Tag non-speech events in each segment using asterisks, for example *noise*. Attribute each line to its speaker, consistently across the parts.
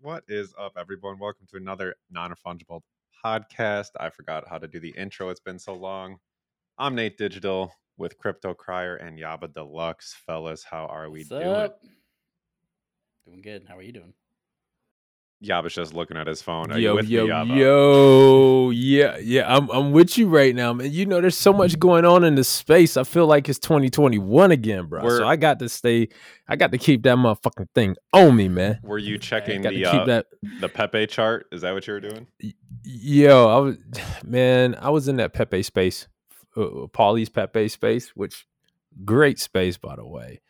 Speaker 1: What is up, everyone? Welcome to another Non Refungible podcast. I forgot how to do the intro. It's been so long. I'm Nate Digital with Crypto Crier and Yaba Deluxe. Fellas, how are we
Speaker 2: What's
Speaker 1: doing?
Speaker 2: up? Doing good. How are you doing?
Speaker 1: Yaba's just looking at his phone. Are you
Speaker 3: Yo,
Speaker 1: with
Speaker 3: yo,
Speaker 1: me,
Speaker 3: yo, yeah, yeah. I'm I'm with you right now, man. You know, there's so much going on in the space. I feel like it's 2021 again, bro.
Speaker 1: We're-
Speaker 3: so I got to stay. I got to keep that motherfucking thing on me, man.
Speaker 1: Were you checking the uh,
Speaker 3: that.
Speaker 1: the Pepe chart? Is that what you were doing?
Speaker 3: Yo, I was, *sighs* man. I was in that Pepe space, uh, Paulie's Pepe space, which great space, by the way.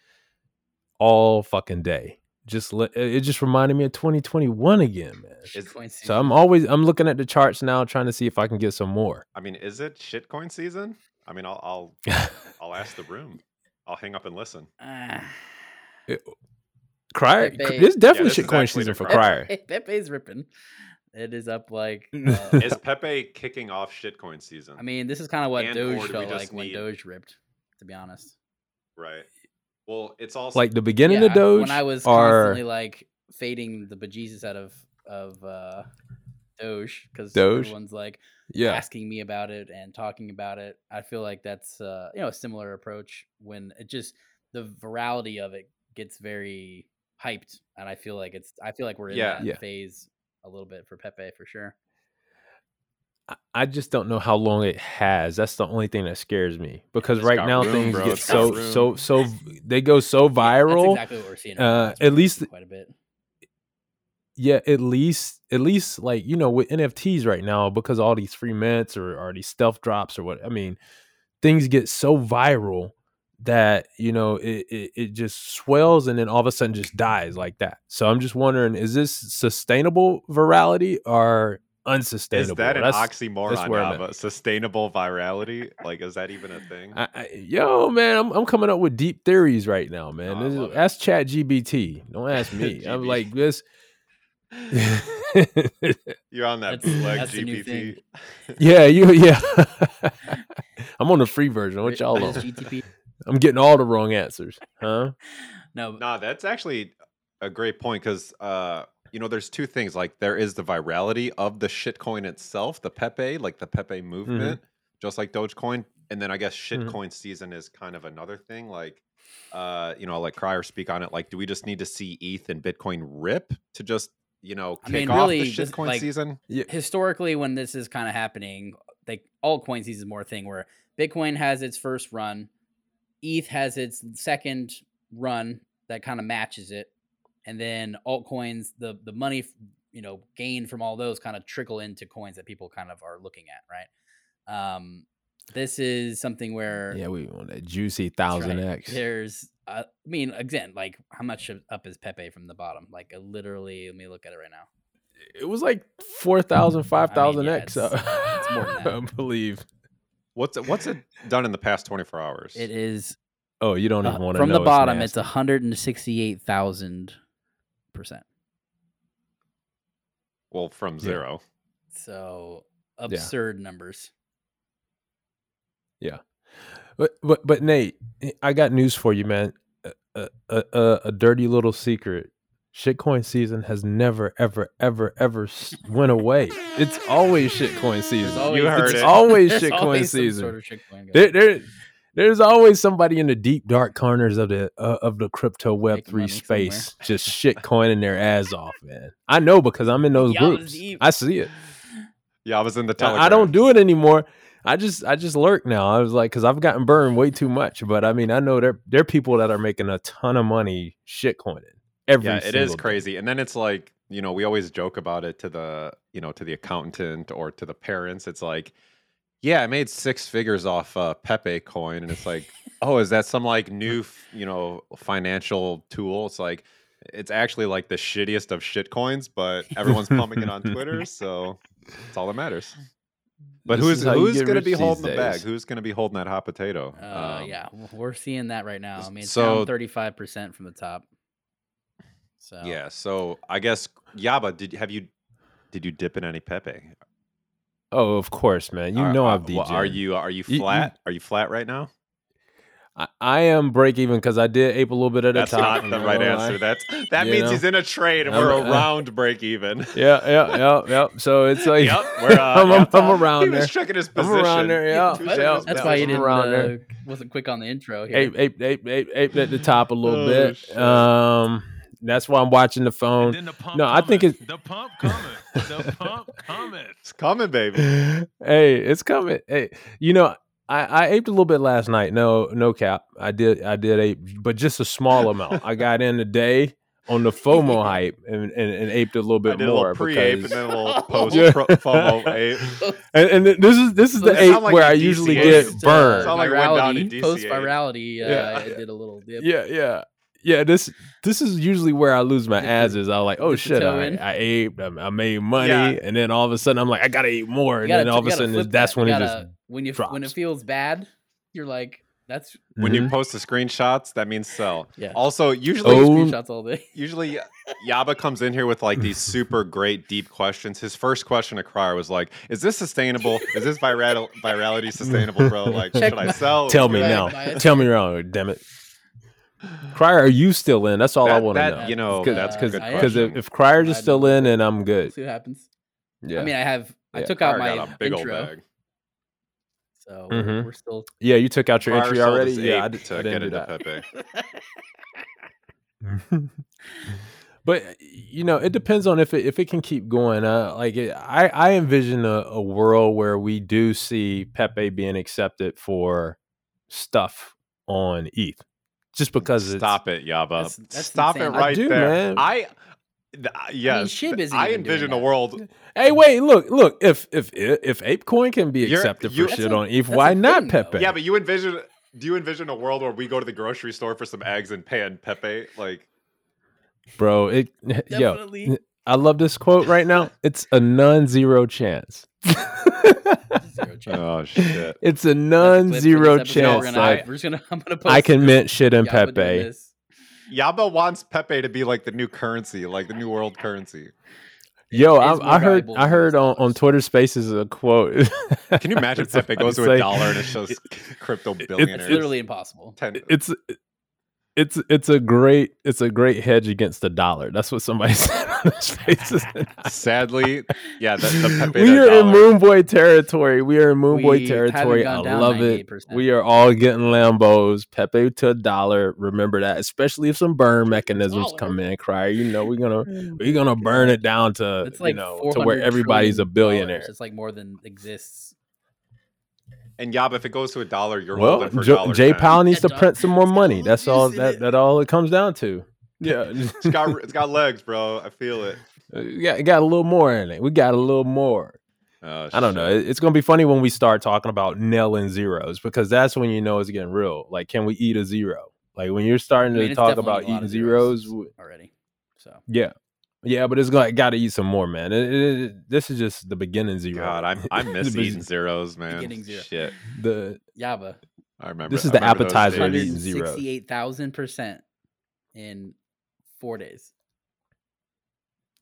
Speaker 3: All fucking day. Just li- it just reminded me of 2021 again, man.
Speaker 1: Is-
Speaker 2: Shitcoin
Speaker 3: So I'm always I'm looking at the charts now, trying to see if I can get some more.
Speaker 1: I mean, is it shitcoin season? I mean, I'll I'll *laughs* I'll ask the room. I'll hang up and listen.
Speaker 2: Ah.
Speaker 3: Crier,
Speaker 2: Pepe.
Speaker 3: this is definitely
Speaker 1: this
Speaker 3: shitcoin
Speaker 1: actually
Speaker 3: season for
Speaker 1: Crier.
Speaker 3: Crier. *laughs*
Speaker 2: Pepe's ripping. It is up like.
Speaker 3: Uh, *laughs*
Speaker 2: uh,
Speaker 1: Is Pepe kicking off shitcoin season?
Speaker 2: I mean, this is kind of what
Speaker 1: And- or
Speaker 2: Doge felt
Speaker 1: just
Speaker 2: like when Doge ripped. To be honest,
Speaker 1: right. Well, it's also
Speaker 3: Like the beginning
Speaker 2: Yeah,
Speaker 3: of Doge,
Speaker 2: when I was
Speaker 3: or
Speaker 2: constantly like fading the bejesus out of of uh, Doge because
Speaker 3: Doge?
Speaker 2: everyone's like
Speaker 3: yeah,
Speaker 2: asking me about it and talking about it. I feel like that's uh, you know a similar approach when it just the virality of it gets very hyped, and I feel like it's I feel like we're in
Speaker 1: Yeah.
Speaker 2: that
Speaker 3: Yeah.
Speaker 2: phase a little bit for Pepe for sure.
Speaker 3: I- I just don't know how long it has. That's the only thing that scares me because
Speaker 1: It's
Speaker 3: right now
Speaker 1: room,
Speaker 3: things
Speaker 1: bro.
Speaker 3: get
Speaker 1: It's
Speaker 3: so so so they go so
Speaker 2: That's
Speaker 3: viral.
Speaker 2: exactly what we're seeing.
Speaker 3: uh, at least-
Speaker 2: quite a bit.
Speaker 3: yeah, at least at least like you know with NFTs right now because all these free mints or, or these stealth drops or what I mean, things get so viral that you know it, it it just swells and then all of a sudden just dies like that. So I'm just wondering, is this sustainable virality or unsustainable?
Speaker 1: is that an
Speaker 3: That's-
Speaker 1: oxymoron?
Speaker 3: where I'm at.
Speaker 1: Sustainable virality? Like, is that even a thing?
Speaker 3: I, I, yo, man, I'm, I'm coming up with deep theories right now, man.
Speaker 1: Oh,
Speaker 3: This is- ask Chat GPT. Don't ask me. *laughs* I'm like this. *laughs*
Speaker 1: You're on that
Speaker 2: That's-
Speaker 1: bootleg
Speaker 2: that's
Speaker 1: GPT. *laughs*
Speaker 3: yeah, you. Yeah, I'm on the free version. What y'all on?
Speaker 2: GTP?
Speaker 3: I'm getting all the wrong answers, huh?
Speaker 2: No,
Speaker 1: nah, that's actually a great point because uh, you know, there's two things. Like, there is the virality of the shitcoin itself, the Pepe, like the Pepe
Speaker 3: Mm-hmm.
Speaker 1: movement, just like Dogecoin, and then I guess shitcoin season is kind of another thing. Like, uh, you know, I'll let Crier speak on it. Like, do we just need to see ETH and Bitcoin rip to just you know
Speaker 2: I
Speaker 1: kick
Speaker 2: mean,
Speaker 1: off
Speaker 2: really,
Speaker 1: the shitcoin
Speaker 2: like,
Speaker 1: season?
Speaker 2: historically when this is kind of happening like altcoin season is more a thing where bitcoin has its first run eth has its second run that kind of matches it and then altcoins the the money you know gained from all those kind of trickle into coins that people kind of are looking at right um this is something where
Speaker 3: Yeah, we want that juicy thousand
Speaker 2: right,
Speaker 3: X.
Speaker 2: there's uh, i mean again like how much up is pepe from the bottom like uh, literally let me look at it right now
Speaker 3: It was like 4,000, 5,000
Speaker 2: yeah,
Speaker 3: X.
Speaker 2: it's- it's more than *laughs* that.
Speaker 3: I believe.
Speaker 1: What's it, what's it done in the past 24 hours?
Speaker 2: it is
Speaker 3: Oh, you don't
Speaker 2: Uh,
Speaker 3: even want to
Speaker 2: from
Speaker 3: know.
Speaker 2: the bottom,
Speaker 3: it's
Speaker 2: it's hundred and sixty-eight thousand percent.
Speaker 1: well from zero.
Speaker 2: So absurd numbers.
Speaker 3: Yeah, but but but Nate, eh, I got news for you, man. A a, a, a- a dirty little secret. Shitcoin season has never ever ever ever went away. It's always shitcoin season.
Speaker 2: always-
Speaker 1: You heard
Speaker 3: it's
Speaker 1: it. *laughs*
Speaker 3: always shitcoin
Speaker 2: always
Speaker 3: season.
Speaker 2: sort of shitcoin
Speaker 3: there, there, there's always somebody in the deep dark corners of the uh, of the crypto web three
Speaker 2: money somewhere.
Speaker 3: space, just *laughs* shitcoining their ass off, man. I know because I'm in those
Speaker 2: Y'all
Speaker 3: groups. I see it.
Speaker 1: Yeah, I was in the
Speaker 3: I-
Speaker 1: Telegram.
Speaker 3: I don't do it anymore. I just I just lurk now. I was like, because I've gotten burned way too much. But I mean, I know there there are people that are making a ton of money shitcoining every.
Speaker 1: Yeah, it is
Speaker 3: day.
Speaker 1: crazy. And then it's like, you know, we always joke about it to the, you know, to the accountant or to the parents. It's like, yeah, I made six figures off uh, Pepe coin, and it's like, oh, is that some like new, f- you know, financial tool? It's like, it's actually like the shittiest of shit coins, but everyone's pumping it on Twitter, *laughs* so it's all that matters. But
Speaker 3: This
Speaker 1: who's
Speaker 3: is how you
Speaker 1: who's gonna be holding
Speaker 3: these
Speaker 1: the bag? Who's gonna be holding that hot potato?
Speaker 2: Uh,
Speaker 1: Um,
Speaker 2: yeah, we're seeing that right now. I mean, it's
Speaker 1: so-
Speaker 2: down thirty-five percent from the top. So
Speaker 1: Yeah. So I guess Yaba, did have you did you dip in any Pepe?
Speaker 3: Oh, of course, man. You
Speaker 1: Are-
Speaker 3: know
Speaker 1: are-
Speaker 3: I've
Speaker 1: well,
Speaker 3: DJ.
Speaker 1: Are you are you
Speaker 3: You- you-
Speaker 1: flat? Are you flat right now?
Speaker 3: I, I am break even because I did ape a little bit at the
Speaker 1: That's
Speaker 3: top.
Speaker 1: not
Speaker 3: I'm
Speaker 1: the right
Speaker 3: gonna lie.
Speaker 1: answer. That's that
Speaker 3: You
Speaker 1: means
Speaker 3: know?
Speaker 1: he's in a trade and
Speaker 3: I'm-
Speaker 1: we're
Speaker 3: uh,
Speaker 1: around break even. *laughs*
Speaker 3: Yeah, yeah, yeah, yeah. So it's *laughs* like
Speaker 1: yep, we're *laughs* uh,
Speaker 3: I'm, I'm. I'm around
Speaker 1: he
Speaker 3: there.
Speaker 1: was checking his position.
Speaker 3: I'm around there. Yeah,
Speaker 1: Two
Speaker 3: yeah.
Speaker 2: That's
Speaker 1: down.
Speaker 2: why you didn't
Speaker 3: around
Speaker 2: uh,
Speaker 3: there.
Speaker 2: wasn't quick on the intro here.
Speaker 3: ape, ape, ape, ape, ape at the top a little
Speaker 1: Oh,
Speaker 3: bit.
Speaker 1: shit.
Speaker 3: Um, that's why I'm watching the
Speaker 4: And
Speaker 3: phone.
Speaker 4: then the pump
Speaker 3: No, I think it's-
Speaker 4: the pump coming. The *laughs* pump coming.
Speaker 1: It's coming, baby.
Speaker 3: hey, it's coming. Hey, you know, I, I aped a little bit last night. No, no cap. I did, I did ape, but just a small *laughs* amount. I got in today on the FOMO *laughs* hype and, and, and aped a little
Speaker 1: I
Speaker 3: bit
Speaker 1: did a
Speaker 3: more
Speaker 1: little pre-ape and then a little post
Speaker 3: Yeah.
Speaker 1: pro- FOMO ape.
Speaker 3: and, and this is this is
Speaker 2: So
Speaker 3: the
Speaker 2: that
Speaker 3: ape
Speaker 1: like
Speaker 3: where
Speaker 1: a
Speaker 3: I usually get burned.
Speaker 1: Sound like it went down to
Speaker 2: virality, post virality, uh,
Speaker 3: Yeah.
Speaker 2: it did a little dip.
Speaker 3: Yeah, yeah. Yeah, this this is usually where I lose my
Speaker 2: Dip
Speaker 3: ass is I was like, oh
Speaker 2: dip
Speaker 3: shit, I,
Speaker 2: in.
Speaker 3: I aped, I, I made money,
Speaker 1: Yeah.
Speaker 3: and then all of a sudden I'm like, I gotta eat more, and
Speaker 2: gotta-
Speaker 3: then all of a sudden
Speaker 2: flip
Speaker 3: that's when it
Speaker 2: gotta-
Speaker 3: just
Speaker 2: when you when it feels bad, you're like, that's
Speaker 1: When you
Speaker 3: Mhm.
Speaker 1: post the screenshots, that means sell.
Speaker 2: yeah.
Speaker 1: Also, usually
Speaker 3: Oh.
Speaker 2: Screenshots all day. *laughs*
Speaker 1: usually Yaba comes in here with like these *laughs* super great deep questions. His first question to Crier was like, "Is this sustainable? Is this viral virality sustainable, bro? Like,
Speaker 2: Check *laughs*
Speaker 1: should I sell?
Speaker 3: tell me
Speaker 1: Should
Speaker 3: now, tell me wrong, damn it. Crier, are you still in? That's all I want to know.
Speaker 1: You know,
Speaker 2: Cause-
Speaker 1: that's
Speaker 3: because
Speaker 1: good
Speaker 3: because if, if Crier's is still in, and I'm
Speaker 2: We'll
Speaker 3: good.
Speaker 2: see what happens.
Speaker 3: Yeah,
Speaker 2: I mean, I have I
Speaker 3: Yeah.
Speaker 2: took out my
Speaker 1: got a big old
Speaker 2: intro,
Speaker 1: bag.
Speaker 2: so
Speaker 3: Mhm.
Speaker 2: we're still.
Speaker 3: yeah, you took out your
Speaker 1: Crier
Speaker 3: entry already.
Speaker 1: his
Speaker 3: Yeah, I, did,
Speaker 1: to
Speaker 3: I
Speaker 1: get
Speaker 3: didn't do
Speaker 1: into
Speaker 3: that.
Speaker 1: Pepe. *laughs*
Speaker 3: but you know, it depends on if it if it can keep going. Uh, like it, I I envision a, a world where we do see Pepe being accepted for stuff on ETH, just because
Speaker 1: Stop it, Yaba.
Speaker 2: That's- that's
Speaker 1: Stop
Speaker 2: insane.
Speaker 1: it
Speaker 2: I
Speaker 1: right
Speaker 3: do,
Speaker 1: there.
Speaker 3: man.
Speaker 1: I, th- uh, yes,
Speaker 2: Shib isn't
Speaker 1: I envision a world.
Speaker 3: Hey, wait, look, look. If if if ApeCoin can be
Speaker 1: You're-
Speaker 3: accepted
Speaker 1: you-
Speaker 3: for shit
Speaker 2: a-
Speaker 3: on ETH,
Speaker 2: that's
Speaker 3: why
Speaker 2: a
Speaker 3: not
Speaker 2: thing, though.
Speaker 3: Pepe?
Speaker 1: Yeah, but you envision. Do you envision a world where we go to the grocery store for some eggs and pay and Pepe? Like,
Speaker 3: bro, it *laughs* yo, I love this quote right now. It's a non-zero chance. *laughs*
Speaker 2: Zero chance.
Speaker 1: oh shit.
Speaker 3: it's a
Speaker 2: That's the clip for
Speaker 3: non-zero
Speaker 2: this. We're
Speaker 3: chance
Speaker 2: gonna,
Speaker 3: that
Speaker 2: we're just gonna. *laughs* I'm gonna post.
Speaker 3: I can
Speaker 2: this.
Speaker 3: mint shit in
Speaker 2: Yaba
Speaker 3: Pepe.
Speaker 2: this.
Speaker 1: Yaba wants Pepe to be like the new currency, like the new world currency.
Speaker 3: Yo, I, I heard I heard on, on. Twitter Spaces a quote.
Speaker 1: Can you imagine *laughs*
Speaker 3: It's
Speaker 1: Pepe
Speaker 3: funny
Speaker 1: goes to a dollar and it shows *laughs* crypto billionaires?
Speaker 2: It's literally impossible.
Speaker 1: ten.
Speaker 3: It's it's it's a great it's a great hedge against the dollar. That's what somebody *laughs* said on Spaces.
Speaker 1: Sadly, yeah, the, the *laughs* Pepe
Speaker 3: we
Speaker 1: to
Speaker 3: are in
Speaker 1: dollar.
Speaker 3: Moon Boy territory. We are in Moon Boy territory. I
Speaker 2: haven't gone down
Speaker 3: love it.
Speaker 2: 98%.
Speaker 3: We are all getting Lambos. Pepe to a dollar. Remember that, especially if some burn mechanisms come in. Crier, you know we're gonna mm. we're gonna burn it down to
Speaker 2: It's like
Speaker 3: you know to where everybody's a billionaire.
Speaker 2: dollars. It's like more than exists.
Speaker 1: And Yaba, if it goes to a dollar, you're
Speaker 3: Well,
Speaker 1: holding for
Speaker 3: Jo-
Speaker 1: dollar
Speaker 3: Jay. Powell needs to print some more money. That's all that that all it comes down to. Yeah, *laughs*
Speaker 1: It's got it's got legs, bro. I feel it.
Speaker 3: Uh, yeah, got, got a little more in it. We got a little more.
Speaker 1: Oh,
Speaker 3: I don't know.
Speaker 1: shit.
Speaker 3: It- It's gonna be funny when we start talking about nailing zeros because that's when you know it's getting real. Like, can we eat a zero? Like when you're starting
Speaker 2: I mean,
Speaker 3: to talk about eating zeros.
Speaker 2: zeros already. So
Speaker 3: Yeah, yeah, but it's got got to eat some more, man. It- it- it- this is just the beginning zero.
Speaker 1: God, I'm *laughs* I miss
Speaker 3: The bes-
Speaker 1: eating zeros, man.
Speaker 2: Beginning zero.
Speaker 1: Shit,
Speaker 3: the
Speaker 2: Yaba,
Speaker 1: I remember.
Speaker 3: This is
Speaker 1: I
Speaker 3: the appetizer of
Speaker 1: days.
Speaker 3: eating zeros.
Speaker 2: sixty-eight thousand percent in four days.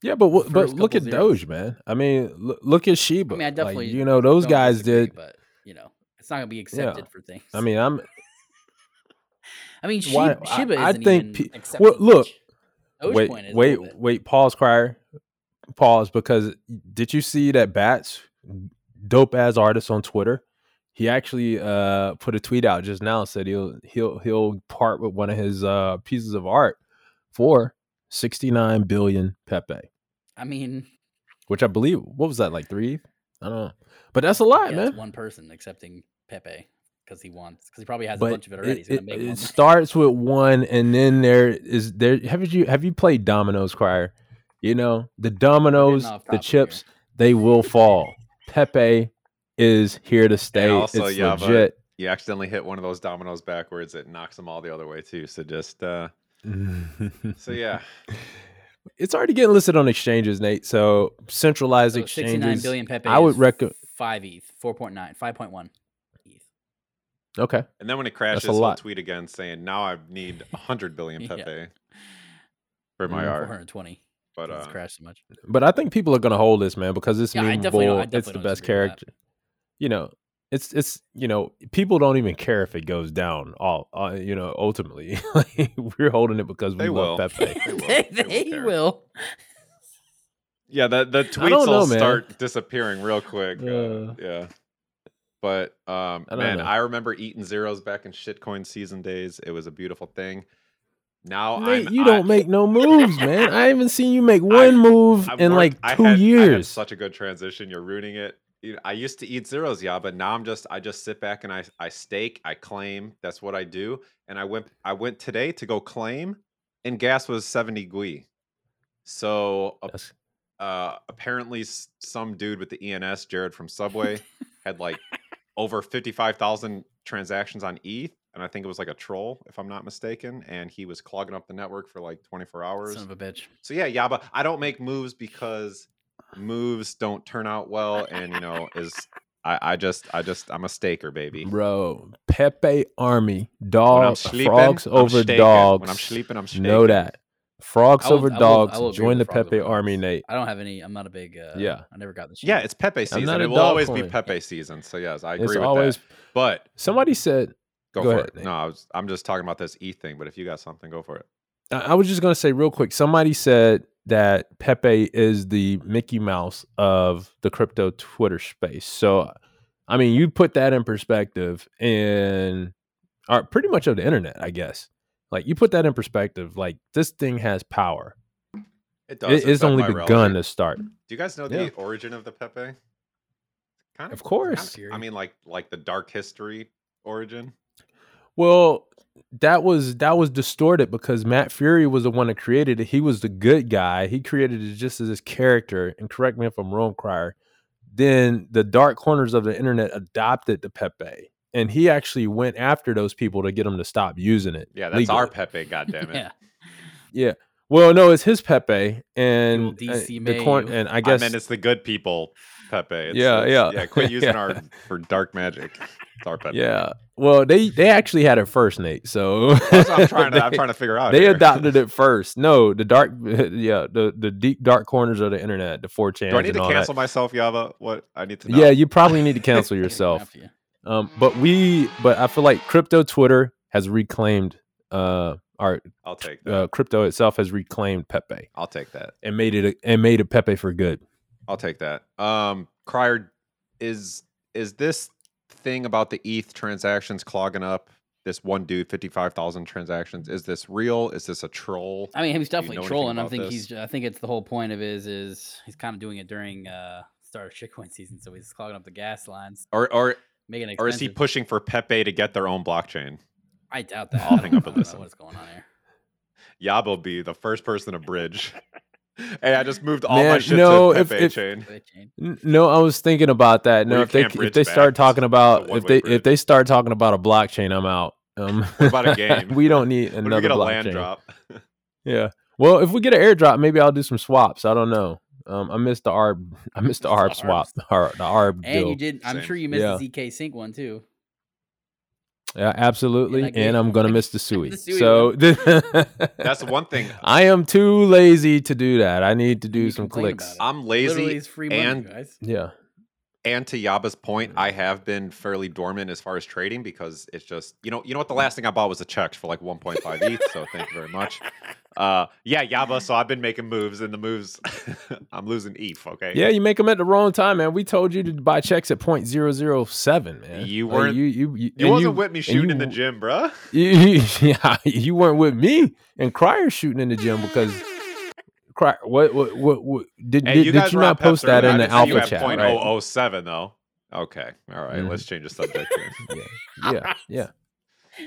Speaker 3: yeah, but what, but look at
Speaker 2: zeros.
Speaker 3: Doge, man. I mean, look, look at Shiba.
Speaker 2: I mean, I definitely
Speaker 3: like, you know those guys
Speaker 2: disagree,
Speaker 3: did.
Speaker 2: but you know, it's not gonna be accepted for things.
Speaker 3: I mean, I'm *laughs*
Speaker 2: I mean,
Speaker 3: why-
Speaker 2: Shiba,
Speaker 3: I-
Speaker 2: Shiba
Speaker 3: I
Speaker 2: isn't
Speaker 3: think
Speaker 2: even
Speaker 3: pe-
Speaker 2: accepted
Speaker 3: well, look,
Speaker 2: much.
Speaker 3: Wait, wait,
Speaker 2: bit.
Speaker 3: wait. Pause, crier. Pause, because did you see that Bats, dope ass artist on Twitter? He actually uh put a tweet out just now said he'll he'll he'll part with one of his uh pieces of art for sixty nine billion Pepe,
Speaker 2: I mean,
Speaker 3: which I believe what was that like three? I don't know, but that's a lot,
Speaker 2: yeah,
Speaker 3: man.
Speaker 2: one person accepting Pepe because he wants because he probably has a bunch of it already.
Speaker 3: it,
Speaker 2: He's gonna
Speaker 3: it-
Speaker 2: make
Speaker 3: it *laughs* starts with one and then there is there have you have you played dominoes crier you know the dominoes the
Speaker 2: topic
Speaker 3: chips they will fall pepe is here to stay
Speaker 1: also,
Speaker 3: it's
Speaker 1: yeah, but-
Speaker 3: legit
Speaker 1: You accidentally hit one of those dominoes backwards, it knocks them all the other way too. So just uh so *laughs* yeah.
Speaker 3: it's already getting listed on exchanges nate so centralized
Speaker 2: So
Speaker 3: exchanges
Speaker 2: billion Pepe.
Speaker 3: i would recommend
Speaker 2: five ETH, 4.9, 5.1 ETH.
Speaker 3: Okay
Speaker 1: And then when it crashes,
Speaker 3: a
Speaker 1: he'll
Speaker 3: lot.
Speaker 1: tweet again saying, "Now I need hundred billion *laughs*
Speaker 2: Yeah.
Speaker 1: Pepe for my art."
Speaker 2: 420.
Speaker 1: But
Speaker 2: It's
Speaker 1: uh,
Speaker 2: crashed so much.
Speaker 3: but i think people are going to hold this man because this
Speaker 2: Yeah, I
Speaker 3: meme
Speaker 2: definitely don't- I
Speaker 3: bull it's the best
Speaker 2: disagree with that.
Speaker 3: character you know it's it's you know people don't even care if it goes down. All uh, you know, ultimately, *laughs* we're holding it because we
Speaker 1: They
Speaker 3: love
Speaker 1: will.
Speaker 3: Pepe. *laughs*
Speaker 1: They will.
Speaker 2: they,
Speaker 1: They
Speaker 2: they
Speaker 1: care.
Speaker 2: will.
Speaker 1: Yeah, the the tweets
Speaker 3: know,
Speaker 1: will
Speaker 3: man.
Speaker 1: start disappearing real quick. Uh,
Speaker 3: Uh,
Speaker 1: yeah. But um
Speaker 3: I
Speaker 1: man,
Speaker 3: know.
Speaker 1: I remember eating zeros back in shitcoin season days. It was a beautiful thing. Now
Speaker 3: Nate, you
Speaker 1: I-
Speaker 3: don't make no moves, man. I haven't seen you make *laughs* one move
Speaker 1: I've
Speaker 3: in
Speaker 1: worked-
Speaker 3: like
Speaker 1: I
Speaker 3: two
Speaker 1: had- I had
Speaker 3: years.
Speaker 1: such a good transition. You're ruining it. You- I used to eat zeros, yeah, but now I'm just I just sit back and I I stake, I claim. That's what I do. And I went I went today to go claim, and gas was 70 gwei. So
Speaker 3: That's-
Speaker 1: uh, apparently some dude with the ENS, Jared from Subway, had like over 55,000 transactions on ETH. And I think it was like a troll, if I'm not mistaken. And he was clogging up the network for like 24 hours.
Speaker 2: Son of a bitch.
Speaker 1: So yeah, Yaba, I don't make moves because moves don't turn out well, and you know, is I, I just I just I'm a staker, baby.
Speaker 3: Bro, Pepe Army, dogs,
Speaker 1: sleeping,
Speaker 3: frogs
Speaker 1: I'm
Speaker 3: over
Speaker 1: staking.
Speaker 3: dogs.
Speaker 1: When I'm sleeping, I'm staking.
Speaker 3: Know that. Frogs
Speaker 2: will-
Speaker 3: over
Speaker 2: I will-
Speaker 3: dogs.
Speaker 2: I will
Speaker 3: Join
Speaker 2: with
Speaker 3: the Pepe Army,
Speaker 2: dogs.
Speaker 3: Nate.
Speaker 2: I don't have any. I'm not a big. Uh,
Speaker 3: Yeah.
Speaker 2: I never got the.
Speaker 1: Yeah, it's Pepe season. It will
Speaker 3: dog
Speaker 1: always be. Pepe season. So yes, I agree
Speaker 3: It's
Speaker 1: with
Speaker 3: always.
Speaker 1: that. But
Speaker 3: Somebody said.
Speaker 1: go,
Speaker 3: Go
Speaker 1: for
Speaker 3: ahead,
Speaker 1: it.
Speaker 3: Nate.
Speaker 1: No, I was I'm just talking about this E thing. But if you got something, go for it.
Speaker 3: I I was just gonna say real quick. Somebody said that Pepe is the Mickey Mouse of the crypto Twitter space. So, I mean, you put that in perspective, and are pretty much of the internet, I guess. Like you put that in perspective, like this thing has power.
Speaker 1: It does.
Speaker 3: It, it's only begun to start.
Speaker 1: Do you guys know
Speaker 3: Yeah.
Speaker 1: the origin of the Pepe? Kind
Speaker 3: Of course.
Speaker 1: I mean, like like the dark history origin.
Speaker 3: Well, that was that was distorted because Matt Furie was the one that created it. He was the good guy. He created it just as his character. And correct me if I'm wrong, Crier. Then the dark corners of the internet adopted the Pepe, and he actually went after those people to get them to stop using it.
Speaker 1: Yeah, that's our. Pepe. God damn it. *laughs*
Speaker 2: Yeah.
Speaker 3: Yeah. Well, no, it's his Pepe, and
Speaker 2: old
Speaker 3: uh,
Speaker 2: DC
Speaker 3: the corn. And I
Speaker 1: I
Speaker 3: guess
Speaker 1: mean, it's the good people Pepe. It's,
Speaker 3: Yeah,
Speaker 1: it's-
Speaker 3: yeah.
Speaker 1: yeah. Quit using *laughs*
Speaker 3: Yeah.
Speaker 1: our for dark magic. It's our Pepe.
Speaker 3: yeah. Well, they they actually had it first, Nate. So
Speaker 1: That's what I'm trying to. *laughs* I'm trying to figure out.
Speaker 3: they
Speaker 1: here.
Speaker 3: adopted it first. No, the dark, yeah, the the deep dark corners of the internet, the 4chan.
Speaker 1: Do I need to cancel
Speaker 3: that.
Speaker 1: myself, Yaba? What I need to know?
Speaker 3: Yeah, you probably need to cancel
Speaker 2: Good
Speaker 3: yourself.
Speaker 2: Enough, yeah.
Speaker 3: Um, but we, but I feel like crypto Twitter has reclaimed, uh, our
Speaker 1: I'll take that.
Speaker 3: uh, crypto itself has reclaimed Pepe
Speaker 1: I'll take that.
Speaker 3: and made it a, and made it Pepe for good.
Speaker 1: I'll take that. Um, Crier, is is this thing about the ETH transactions clogging up this one dude, fifty five thousand transactions? Is this real? Is this a troll?
Speaker 2: I mean, he's
Speaker 1: know
Speaker 2: definitely
Speaker 1: anything
Speaker 2: trolling. I think
Speaker 1: this?
Speaker 2: he's. I think it's the whole point of his is he's kind of doing it during uh start of shitcoin season, so he's clogging up the gas lines,
Speaker 1: Or or
Speaker 2: making it.
Speaker 1: or is he pushing for Pepe to get their own blockchain?
Speaker 2: I doubt that.
Speaker 1: I'll hang up and *laughs* listen.
Speaker 2: What's going on here?
Speaker 1: Yab will be the first person to bridge. *laughs* hey, I just moved all my
Speaker 3: Man,
Speaker 1: shit
Speaker 3: no,
Speaker 1: to Pepe
Speaker 3: if-
Speaker 1: chain.
Speaker 2: Wait,
Speaker 3: No, I was thinking about that. No,
Speaker 1: you
Speaker 3: if they if they start talking
Speaker 1: a
Speaker 3: about if they
Speaker 1: bridge.
Speaker 3: if they start talking about a blockchain, I'm out. Um, *laughs*
Speaker 1: What about a game?
Speaker 3: we don't need
Speaker 1: When
Speaker 3: another
Speaker 1: we get a
Speaker 3: blockchain.
Speaker 1: land drop,
Speaker 3: Yeah. Well, if we get an airdrop, maybe I'll do some swaps. I don't know. Um, I missed the ARB. *laughs* I missed the
Speaker 2: The
Speaker 3: ARB swap. The ARB, the ARB
Speaker 2: And
Speaker 3: deal.
Speaker 2: you did. I'm
Speaker 1: Same.
Speaker 2: sure you missed
Speaker 3: Yeah.
Speaker 2: the zkSync one too.
Speaker 3: Yeah, absolutely.
Speaker 2: I
Speaker 3: And, I'm gonna miss the *laughs* Sui.
Speaker 2: The Sui
Speaker 3: so *laughs*
Speaker 1: that's the one thing.
Speaker 3: I am too lazy to do that. I need to do
Speaker 2: You
Speaker 3: some clicks.
Speaker 1: I'm lazy,
Speaker 2: free money,
Speaker 1: and
Speaker 2: guys.
Speaker 3: Yeah.
Speaker 1: and to Yaba's point, I have been fairly dormant as far as trading because it's just you know you know what the last thing I bought was a check for like 1.5 ETH. So thank you very much. Uh, yeah, Yaba. *laughs* So I've been making moves, and the moves *laughs* I'm losing ETH. Okay.
Speaker 3: Yeah, you make them at the wrong time, man. We told you to buy checks at point zero zero seven, man.
Speaker 1: You weren't-
Speaker 3: you you you,
Speaker 1: You wasn't with me shooting
Speaker 3: you
Speaker 1: in the gym, *laughs*
Speaker 3: you- yeah, you weren't with me and Crier shooting in the gym because Crier. What what what, what did
Speaker 1: Hey,
Speaker 3: did,
Speaker 1: you
Speaker 3: did you not post that in the
Speaker 1: didn't see you
Speaker 3: alpha chat?
Speaker 1: point
Speaker 3: Right?
Speaker 1: oh oh seven though. Okay. All right,
Speaker 3: Mhm.
Speaker 1: Let's change the subject here.
Speaker 3: Yeah, yeah, yeah.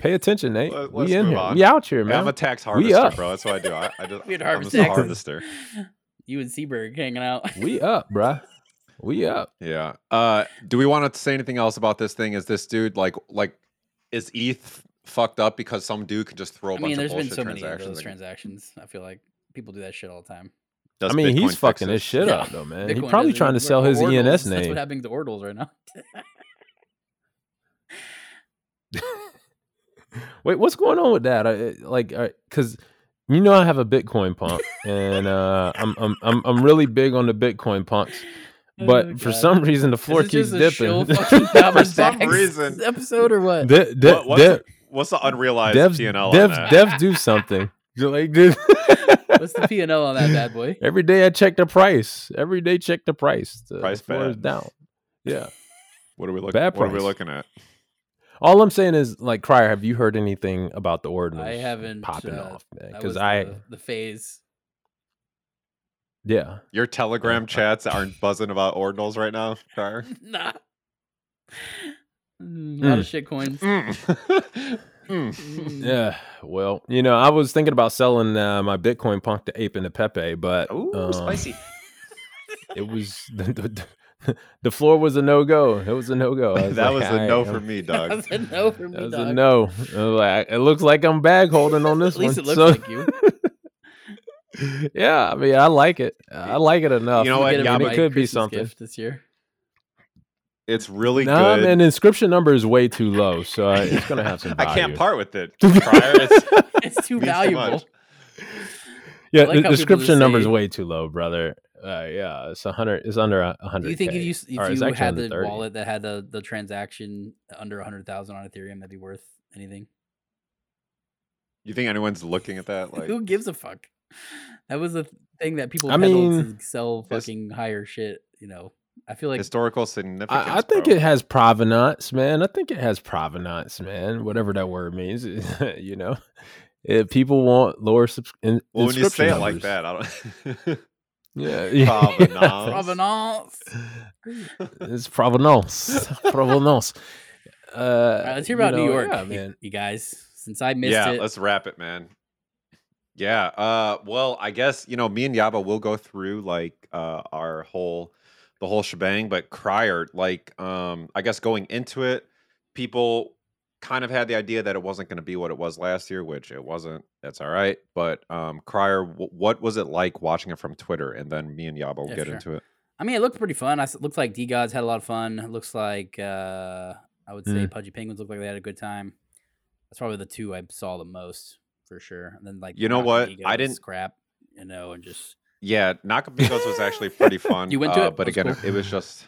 Speaker 3: Pay attention, Nate.
Speaker 1: Let-
Speaker 3: we in here.
Speaker 1: on.
Speaker 3: We out here,
Speaker 1: Hey, I'm a tax
Speaker 3: We
Speaker 1: harvester, bro. That's what I do. I, I *laughs* just,
Speaker 2: We had
Speaker 1: I'm just a harvester. *laughs*
Speaker 2: You and Seaberg hanging out. *laughs*
Speaker 3: we up, bruh. We up.
Speaker 1: Yeah. Uh, do we want to say anything else about this thing? Is this dude like like is ETH fucked up because some dude can just throw a
Speaker 2: I
Speaker 1: bunch
Speaker 2: mean, there's
Speaker 1: of
Speaker 2: been
Speaker 1: bullshit
Speaker 2: so many of
Speaker 1: transactions?
Speaker 2: those
Speaker 1: Like,
Speaker 2: transactions. I feel like people do that shit all the time.
Speaker 1: does
Speaker 3: I mean,
Speaker 1: Bitcoin
Speaker 3: he's
Speaker 1: fix
Speaker 3: fucking his shit
Speaker 2: Yeah.
Speaker 3: up though, man. He
Speaker 2: Bitcoin
Speaker 3: probably trying to sell his
Speaker 2: Ordles,
Speaker 3: ENS name.
Speaker 2: That's
Speaker 3: name.
Speaker 2: what happening to Ordles right now.
Speaker 3: Wait, what's going on with that? I, like, because you know I have a Bitcoin Punk, *laughs* and uh, I'm I'm I'm I'm really big on the Bitcoin Punks. but
Speaker 2: Oh,
Speaker 3: for
Speaker 2: God.
Speaker 3: some reason the floor keeps
Speaker 2: just a show
Speaker 3: dipping. *laughs*
Speaker 2: fucking *laughs* Gabba
Speaker 1: some reason.
Speaker 2: episode or what?
Speaker 3: De- de-
Speaker 1: What- what's,
Speaker 3: de-
Speaker 1: the, what's the unrealized
Speaker 3: devs,
Speaker 1: P&L on
Speaker 3: devs,
Speaker 1: that?
Speaker 3: devs do something. Like, dude.
Speaker 2: What's the P and L on that bad boy?
Speaker 3: Every day I check the price. Every day check the price. The,
Speaker 1: Price
Speaker 3: the floor is down. Yeah.
Speaker 1: What are we looking?
Speaker 3: Bad
Speaker 1: What are we looking at?
Speaker 3: All I'm saying is, like, Crier, have you heard anything about the ordinals?
Speaker 2: I haven't,
Speaker 3: popping
Speaker 2: uh,
Speaker 3: off, man. Because I,
Speaker 2: the, the phase.
Speaker 3: yeah,
Speaker 1: Your Telegram
Speaker 3: Uh,
Speaker 1: chats aren't buzzing about ordinals right now, Crier. *laughs*
Speaker 2: nah. Mm, a lot of shit coins.
Speaker 1: Mm. *laughs* Mm.
Speaker 2: Mm.
Speaker 3: yeah. Well, you know, I was thinking about selling uh, my Bitcoin Punk to Ape into Pepe, but
Speaker 1: Ooh,
Speaker 3: um,
Speaker 1: spicy.
Speaker 3: It was *laughs* the, the, *laughs* the floor was a no go. It was a no go. *laughs*
Speaker 1: that was a no for me, *laughs*
Speaker 2: That
Speaker 1: dog.
Speaker 2: was a no for me,
Speaker 3: That was
Speaker 2: dog.
Speaker 3: a no. Like, it looks like I'm bag holding on this one.
Speaker 2: At least
Speaker 3: one.
Speaker 2: it looks
Speaker 3: so-
Speaker 2: like you.
Speaker 3: yeah, I mean, I like it. I like it enough.
Speaker 1: You know what, yeah,
Speaker 2: him a
Speaker 3: it could be something.
Speaker 2: gift this year.
Speaker 1: It's really
Speaker 3: Nah,
Speaker 1: good.
Speaker 3: man, the inscription number is way too low, so uh, it's gonna have some.
Speaker 1: I can't part with it. Crier, it's,
Speaker 2: It's too
Speaker 1: Means too
Speaker 2: valuable.
Speaker 3: Yeah,
Speaker 2: like
Speaker 3: the
Speaker 2: how people
Speaker 3: description number is way too low, brother. Uh, yeah, it's a hundred. It's under a hundred.
Speaker 2: Do you think if you if
Speaker 3: Or
Speaker 2: you
Speaker 3: actually
Speaker 2: had the
Speaker 3: 30.
Speaker 2: wallet that had the the transaction under a hundred thousand on Ethereum, that'd be worth anything?
Speaker 1: you think anyone's looking at that? *laughs* Like,
Speaker 2: Who gives a fuck? That was a thing that people
Speaker 3: I mean,
Speaker 2: to sell fucking higher shit. You know, I feel like
Speaker 1: historical significance.
Speaker 3: I, I think
Speaker 1: bro.
Speaker 3: it has provenance, man. I think it has provenance, man. Whatever that word means, *laughs* you know. If people want lower subs- in,
Speaker 1: Well, when you
Speaker 3: inscription
Speaker 1: say it like that, I don't. *laughs*
Speaker 3: yeah, yeah. *laughs*
Speaker 1: Provenance.
Speaker 2: provenance.
Speaker 3: it's provenance, provenance. Uh, *laughs*
Speaker 2: All right, let's hear
Speaker 3: you
Speaker 2: about New York,
Speaker 3: yeah, man.
Speaker 2: You guys, since I missed
Speaker 1: yeah,
Speaker 2: it.
Speaker 1: let's wrap it, man. Yeah. Uh. Well, I guess you know me and Yaba will go through like uh our whole the whole shebang, but Crier, like, um, I guess going into it, people kind of had the idea that it wasn't going to be what it was last year, which it wasn't. That's all right. But um, Crier, w- what was it like watching it from Twitter? And then me and Yaba will
Speaker 2: Yeah,
Speaker 1: get
Speaker 2: sure.
Speaker 1: into it.
Speaker 2: I mean, it looked pretty fun. I looks like DeGods had a lot of fun. It looks like uh, I would say
Speaker 3: Mm.
Speaker 2: Pudgy Penguins looked like they had a good time. That's probably the two I saw the most for sure. And then like
Speaker 1: You know what? I didn't-
Speaker 2: crap, you know, and just
Speaker 1: Yeah, Nakamigos was actually pretty *laughs* fun.
Speaker 2: You went to
Speaker 1: uh,
Speaker 2: it?
Speaker 1: but again,
Speaker 2: cool.
Speaker 1: it was just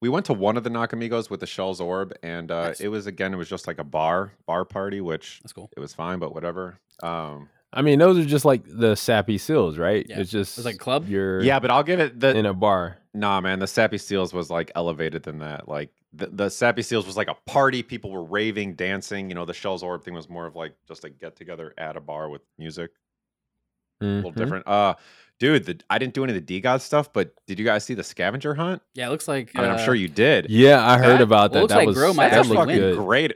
Speaker 1: we went to one of the Nakamigos with the Shells Orb, and uh,
Speaker 2: Nice.
Speaker 1: it was again, it was just like a bar bar party, which
Speaker 2: that's cool.
Speaker 1: it was fine, but whatever. Um,
Speaker 3: I mean, those are just like the sappy seals, right?
Speaker 2: Yeah.
Speaker 3: It's just
Speaker 2: It's like club?
Speaker 3: You're
Speaker 1: yeah, but I'll give it the
Speaker 3: in a bar.
Speaker 1: nah, man. The Sappy seals was like elevated than that. Like the, the Sappy seals was like a party. People were raving, dancing. You know, the Shells Orb thing was more of like just a get together at a bar with music. A little different. Uh, dude, the, I didn't do any of the DeGod stuff, but did you guys see the scavenger hunt?
Speaker 2: Yeah, it looks like
Speaker 1: I mean, I'm
Speaker 2: uh,
Speaker 1: sure you did.
Speaker 3: Yeah, I heard
Speaker 1: That-
Speaker 3: about
Speaker 2: well,
Speaker 3: that.
Speaker 2: looks
Speaker 3: That
Speaker 2: like
Speaker 3: was
Speaker 2: Grow might
Speaker 3: that
Speaker 1: That's a
Speaker 3: looked
Speaker 1: fucking
Speaker 3: good.
Speaker 1: great.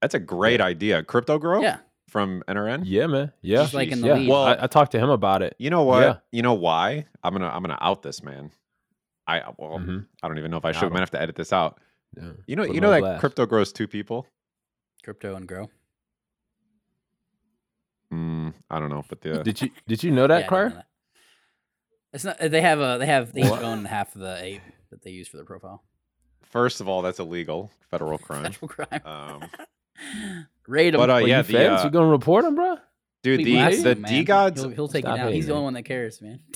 Speaker 1: That's a great idea. Crypto Grow
Speaker 2: Yeah,
Speaker 1: from NRN.
Speaker 3: Yeah, man. Yeah,
Speaker 2: He's like in the
Speaker 3: yeah.
Speaker 2: lead.
Speaker 1: Well,
Speaker 3: I, I talked to him about it.
Speaker 1: You know what?
Speaker 3: Yeah.
Speaker 1: You know why? I'm gonna I'm gonna out this man. I well,
Speaker 3: Mhm.
Speaker 1: I don't even know if I should. I
Speaker 3: him.
Speaker 1: might have to edit this out.
Speaker 3: Yeah.
Speaker 1: You know,
Speaker 3: Put
Speaker 1: you know that
Speaker 3: blast.
Speaker 1: crypto grows two people.
Speaker 2: crypto and grow.
Speaker 1: Mm, I don't know, but the
Speaker 3: Did you did you know that,
Speaker 2: didn't
Speaker 3: Car?
Speaker 2: know that. It's not. They have a. They have. They own half of the ape that they use for their profile.
Speaker 1: first of all, that's illegal, federal *laughs* crime.
Speaker 2: Federal crime.
Speaker 1: Um, *laughs*
Speaker 2: Raid him.
Speaker 1: but uh,
Speaker 3: Well,
Speaker 1: yeah,
Speaker 3: you
Speaker 1: the uh,
Speaker 3: you gonna report him, bro?
Speaker 1: dude,
Speaker 2: We
Speaker 1: the
Speaker 2: blast
Speaker 1: the
Speaker 2: him, man.
Speaker 1: DeGods.
Speaker 2: He'll, he'll take it out. He's the only one that cares, man. *laughs*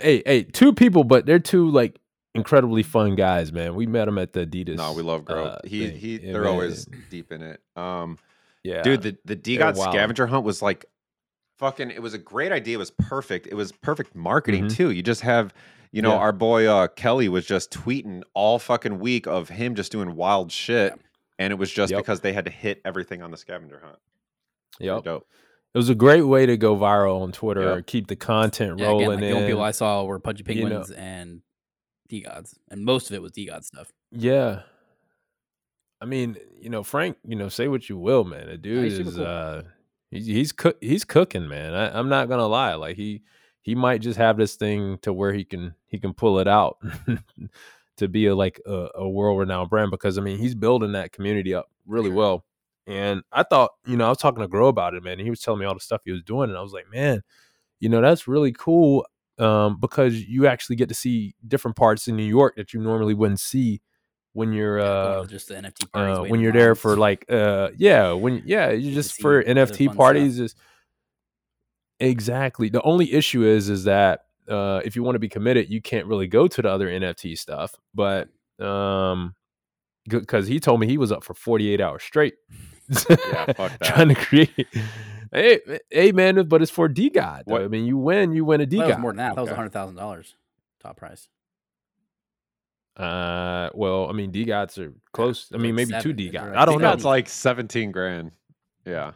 Speaker 3: Hey, hey, two people, but they're two like incredibly fun guys, man. We met them at the Adidas.
Speaker 1: No, we love Grow.
Speaker 3: uh,
Speaker 1: he
Speaker 3: thing.
Speaker 1: he.
Speaker 3: Yeah,
Speaker 1: they're
Speaker 3: man.
Speaker 1: always deep in it. Um,
Speaker 3: yeah,
Speaker 1: dude, the the D
Speaker 3: they're
Speaker 1: God scavenger hunt was like fucking. It was a great idea. It was perfect. It was perfect marketing
Speaker 3: Mhm.
Speaker 1: too. You just have. You know,
Speaker 3: Yeah.
Speaker 1: our boy uh, Kelly was just tweeting all fucking week of him just doing wild shit,
Speaker 2: Yeah.
Speaker 1: and it was just
Speaker 3: Yep.
Speaker 1: because they had to hit everything on the scavenger hunt. Pretty
Speaker 3: Yep.
Speaker 1: dope.
Speaker 3: It was a great way to go viral on Twitter,
Speaker 1: Yep.
Speaker 3: keep the content
Speaker 2: Yeah, again,
Speaker 3: rolling
Speaker 2: like the only people I saw were Pudgy
Speaker 3: you know.
Speaker 2: Penguins and DeGods, and most of it was DeGod stuff.
Speaker 3: Yeah. I mean, you know, Frank, you know, say what you will, man. The dude
Speaker 2: he's
Speaker 3: is
Speaker 2: cool.
Speaker 3: uh he's he's cook he's cooking, man. I, I'm not gonna lie. Like he he might just have this thing to where he can he can pull it out *laughs* to be a like a, a world renowned brand because I mean he's building that community up really well. And I thought, you know, I was talking to Grow about it, man, and he was telling me all the stuff he was doing, and I was like, man, you know, that's really cool. Um, because you actually get to see different parts in New York that you normally wouldn't see when you're
Speaker 2: Yeah,
Speaker 3: uh,
Speaker 2: just the NFT parties.
Speaker 3: uh, when you're there for like uh yeah when yeah you
Speaker 2: Get to
Speaker 3: just
Speaker 2: see
Speaker 3: for
Speaker 2: other fun
Speaker 3: NFT
Speaker 2: stuff.
Speaker 3: parties is exactly the only issue is is that uh, if you want to be committed, you can't really go to the other NFT stuff. But um, because he told me he was up for 48 hours straight.
Speaker 1: Yeah, *laughs* that.
Speaker 3: Trying to create. Hey, hey, man, but it's for
Speaker 1: DeGod.
Speaker 3: I mean, you win, you win a D
Speaker 2: That was
Speaker 3: God.
Speaker 2: more than that. That was
Speaker 1: a
Speaker 2: hundred thousand dollars top price.
Speaker 3: Uh, well, I mean, DeGods are close. I mean,
Speaker 2: like
Speaker 3: maybe two
Speaker 2: seven.
Speaker 3: DeGods.
Speaker 2: like
Speaker 3: I don't know.
Speaker 1: That's like 17 grand. Yeah.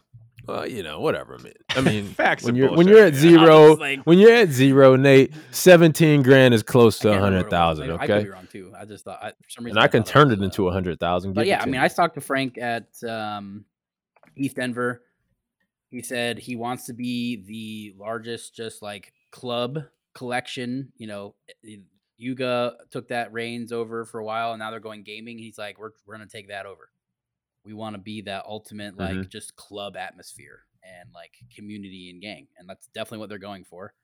Speaker 3: Well, you know, whatever, man. I mean, *laughs*
Speaker 1: Facts
Speaker 3: when you're when you're at
Speaker 1: yeah.
Speaker 3: zero,
Speaker 2: like-
Speaker 3: when you're at zero, Nate, seventeen grand is close to
Speaker 2: I
Speaker 3: a
Speaker 2: can't remember
Speaker 3: hundred
Speaker 2: what it was.
Speaker 3: thousand.
Speaker 2: I- I could
Speaker 3: Okay,
Speaker 2: be wrong too. I just thought I, for some reason
Speaker 3: and I can
Speaker 2: thought
Speaker 3: turn
Speaker 2: was,
Speaker 3: it
Speaker 2: uh,
Speaker 3: into a hundred thousand.
Speaker 2: But yeah, I mean, I talked to Frank at um, ETHDenver. He said he wants to be the largest, just like club collection. You know, eh, Yuga took that reins over for a while, and now they're going gaming. He's like, we're we're gonna take that over. We want to be that ultimate like
Speaker 3: Mhm.
Speaker 2: just club atmosphere and like community and gang, and that's definitely what they're going for.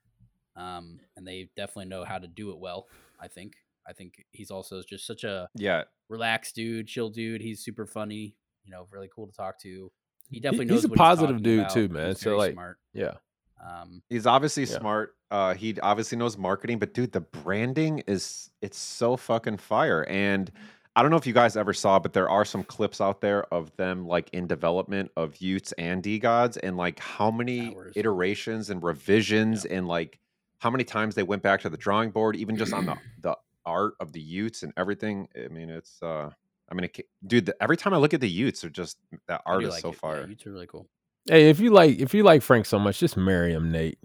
Speaker 2: Um, and they definitely know how to do it well. I think. I think he's also just such a
Speaker 1: Yeah.
Speaker 2: relaxed dude, chill dude. He's super funny, you know, really cool to talk to. He definitely knows
Speaker 3: he's a positive
Speaker 2: talking
Speaker 3: dude
Speaker 2: about.
Speaker 3: too, man.
Speaker 2: He's
Speaker 3: So, like,
Speaker 2: smart.
Speaker 3: yeah.
Speaker 2: Um,
Speaker 1: He's obviously
Speaker 3: Yeah.
Speaker 1: smart. Uh, he obviously knows marketing, but dude, the branding is it's so fucking fire. And I don't know if you guys ever saw, but there are some clips out there of them like in development of y00ts and DeGods, and like how many
Speaker 2: Hours.
Speaker 1: iterations and revisions, and like how many times they went back to the drawing board, even just on the *clears throat* the art of the y00ts and everything. I mean, it's uh, I mean, it, dude, the, every time I look at the y00ts, they're just that art is
Speaker 2: like
Speaker 1: so
Speaker 2: it.
Speaker 1: fire.
Speaker 2: Yeah, two are really cool.
Speaker 3: Hey, if you like, if you like Frank so much, just marry him, Nate.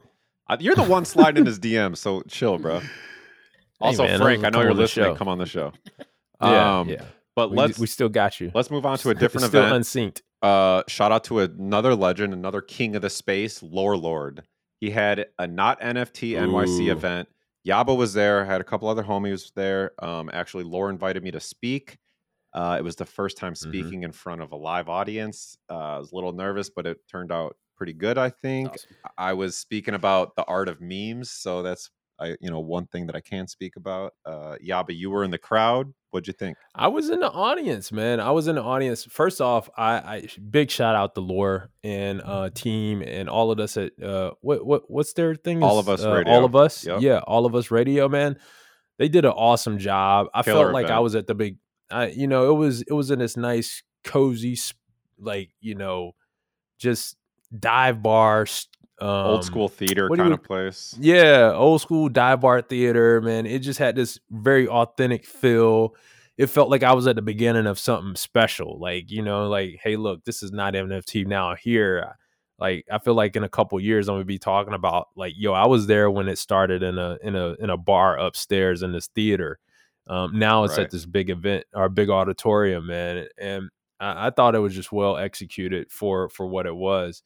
Speaker 1: Uh, You're the one sliding in his DM, so chill, bro. *laughs* Also,
Speaker 3: man,
Speaker 1: Frank,
Speaker 3: I'll
Speaker 1: know you're listening. Come on the show. *laughs*
Speaker 3: Yeah,
Speaker 1: Um,
Speaker 3: yeah.
Speaker 1: But
Speaker 3: We,
Speaker 1: let's
Speaker 3: we still got you.
Speaker 1: let's move on to a different
Speaker 3: still
Speaker 1: event.
Speaker 3: unsynced.
Speaker 1: uh, shout out to another legend, another king of the space, Lore Lord. He had a not NFT NYC
Speaker 3: Ooh.
Speaker 1: event. Yaba was there. Had a couple other homies there. Um, actually, Lore invited me to speak. Uh, it was the first time
Speaker 3: Mm-hmm.
Speaker 1: speaking in front of a live audience. Uh, I was a little nervous, but it turned out pretty good. I think.
Speaker 2: Awesome.
Speaker 1: I was speaking about the art of memes, so that's I you know one thing that I can speak about. Uh, Yaba, you were in the crowd. What'd you think?
Speaker 3: I was in the audience, man. I was in the audience. First off, I, I big shout out to Lore and uh team and all of us at uh what what what's their thing?
Speaker 1: All of Us
Speaker 3: uh,
Speaker 1: Radio.
Speaker 3: All of us.
Speaker 1: Yep.
Speaker 3: Yeah, all of us radio, man. They did an awesome job. I
Speaker 1: Killer
Speaker 3: felt like I was at the big I you know, it was it was in this nice cozy like, you know, just dive bar um,
Speaker 1: Old school theater kind of place.
Speaker 3: yeah, old school dive bar theater, man. It just had this very authentic feel. It felt like I was at the beginning of something special. Like, you know, like, hey, look, this is not NFT now here. Like, I feel like in a couple years I'm gonna be talking about like, yo, I was there when it started in a in a in a bar upstairs in this theater. Um, now it's
Speaker 1: Right.
Speaker 3: at this big event our big auditorium, man. And I, I thought it was just well executed for for what it was.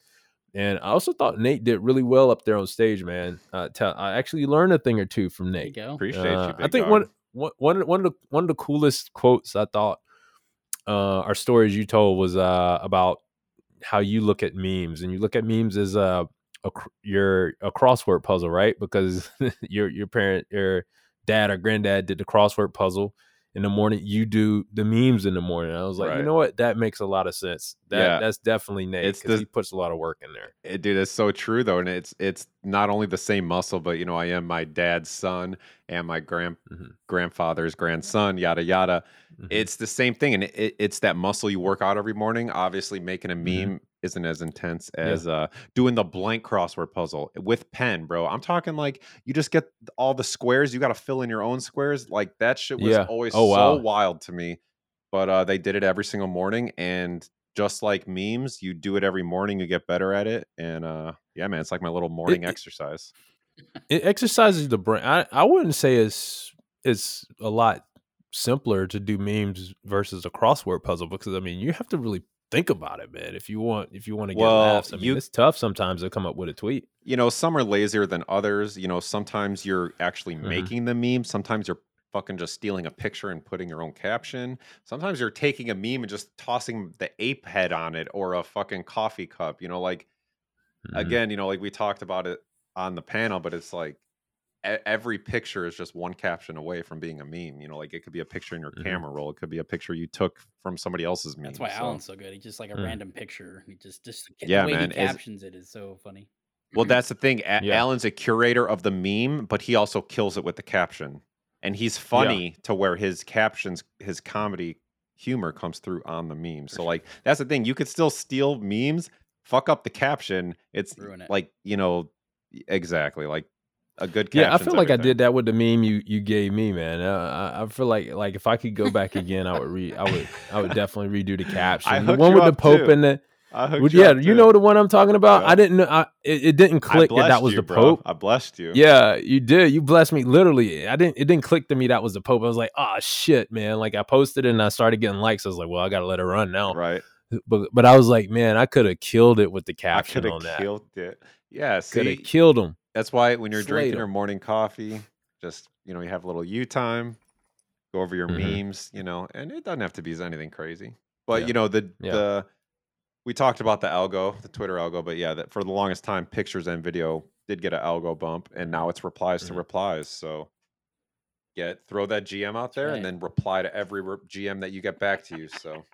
Speaker 3: And I also thought Nate did really well up there on stage, man. Uh, tell, I actually learned a thing or two from
Speaker 2: There you
Speaker 3: Nate.
Speaker 1: Appreciate
Speaker 3: Uh,
Speaker 1: you.
Speaker 3: I think
Speaker 1: dog.
Speaker 3: one, one, one, one of the one of the coolest quotes I thought uh, our stories you told was uh, about how you look at memes, and you look at memes as a, a cr- your a crossword puzzle, right? Because *laughs* your your parent, your dad or granddad did the crossword puzzle in the morning. You do the memes in the morning. I was like, you know what? That makes a lot of sense. That
Speaker 1: Yeah.
Speaker 3: that's definitely Nate
Speaker 1: It's
Speaker 3: because
Speaker 1: the-
Speaker 3: he puts a lot of work in there.
Speaker 1: It, dude, it's so true though, and it's it's not only the same muscle, but you know, I am my dad's son and my grand
Speaker 3: Mhm.
Speaker 1: grandfather's grandson, yada yada.
Speaker 3: Mhm.
Speaker 1: It's the same thing, and it, it's that muscle you work out every morning. Obviously, making a
Speaker 3: Mhm.
Speaker 1: meme isn't as intense as uh, doing the blank crossword puzzle with pen, bro. I'm talking like you just get all the squares. You got to fill in your own squares. Like that shit was
Speaker 3: Yeah.
Speaker 1: always
Speaker 3: Oh,
Speaker 1: so
Speaker 3: wow.
Speaker 1: wild to me. But uh, they did it every single morning, and just like memes, you do it every morning. You get better at it, and uh, yeah, man, it's like my little morning
Speaker 3: it-
Speaker 1: exercise.
Speaker 3: it exercises the brain. I, I wouldn't say it's it's a lot simpler to do memes versus a crossword puzzle because I mean you have to really think about it, man. If you want if you want to get
Speaker 1: Well,
Speaker 3: laughs, I mean
Speaker 1: you-
Speaker 3: it's tough sometimes to come up with a tweet.
Speaker 1: you know, some are lazier than others. You know, sometimes you're actually
Speaker 3: Mhm.
Speaker 1: making the meme. Sometimes you're fucking just stealing a picture and putting your own caption. Sometimes you're taking a meme and just tossing the ape head on it or a fucking coffee cup. You know, like
Speaker 3: Mhm.
Speaker 1: again, you know, like we talked about it on the panel, but it's like every picture is just one caption away from being a meme. You know, like it could be a picture in your
Speaker 3: Mhm.
Speaker 1: camera roll. It could be a picture you took from somebody else's meme.
Speaker 2: That's why
Speaker 1: so-
Speaker 2: Alan's so good. He's just like a
Speaker 3: Mm.
Speaker 2: random picture. He just just the
Speaker 1: Yeah,
Speaker 2: way
Speaker 1: man,
Speaker 2: he captions it is so funny.
Speaker 1: Well, that's the thing. A-
Speaker 3: Yeah.
Speaker 1: Alan's a curator of the meme, but he also kills it with the caption. And he's funny to where his captions, his comedy humor comes through on the meme. So, like, that's the thing. You could still steal memes, fuck up the caption. It's
Speaker 2: it.
Speaker 1: like, you know, exactly. Like a good caption.
Speaker 3: Yeah, I feel like I did that with the meme you you gave me, man. Uh, I, I feel like like if I could go back again, I would re I would I would definitely redo the caption. the one with the Pope
Speaker 1: too.
Speaker 3: and the
Speaker 1: I you
Speaker 3: yeah, you know the one I'm talking about.
Speaker 1: Yeah.
Speaker 3: I didn't know. I, it, it didn't click that that was
Speaker 1: you,
Speaker 3: the
Speaker 1: bro.
Speaker 3: Pope.
Speaker 1: I blessed you.
Speaker 3: Yeah, you did. You blessed me literally. I didn't. It didn't click to me that was the Pope. I was like, oh shit, man. Like I posted it and I started getting likes. I was like, well, I gotta let it run now.
Speaker 1: Right.
Speaker 3: But but I was like, man, I could have killed it with the caption
Speaker 1: could
Speaker 3: on that.
Speaker 1: killed it. Yeah.
Speaker 3: Could have killed him.
Speaker 1: That's why when you're drinking
Speaker 3: 'em.
Speaker 1: your morning coffee, just you know, you have a little you time, go over your
Speaker 3: Mhm.
Speaker 1: memes, you know, and it doesn't have to be anything crazy. But
Speaker 3: Yeah.
Speaker 1: you know, the
Speaker 3: Yeah.
Speaker 1: the we talked about the algo, the Twitter algo, but yeah, that for the longest time, pictures and video did get an algo bump, and now it's replies to
Speaker 3: Mhm.
Speaker 1: replies. So get throw that GM out there,
Speaker 2: right.
Speaker 1: and then reply to every re- GM that you get back to you. So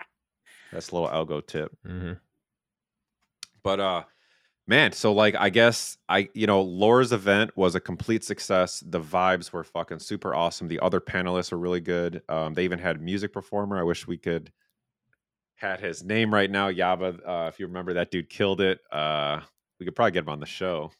Speaker 1: that's a little algo tip.
Speaker 3: hmm
Speaker 1: But uh man, so like I guess I you know, Laura's event was a complete success. The vibes were fucking super awesome. The other panelists were really good. Um they even had music performer. I wish we could had his name right now, Yaba. Uh if you remember that dude killed it. Uh we could probably get him on the show.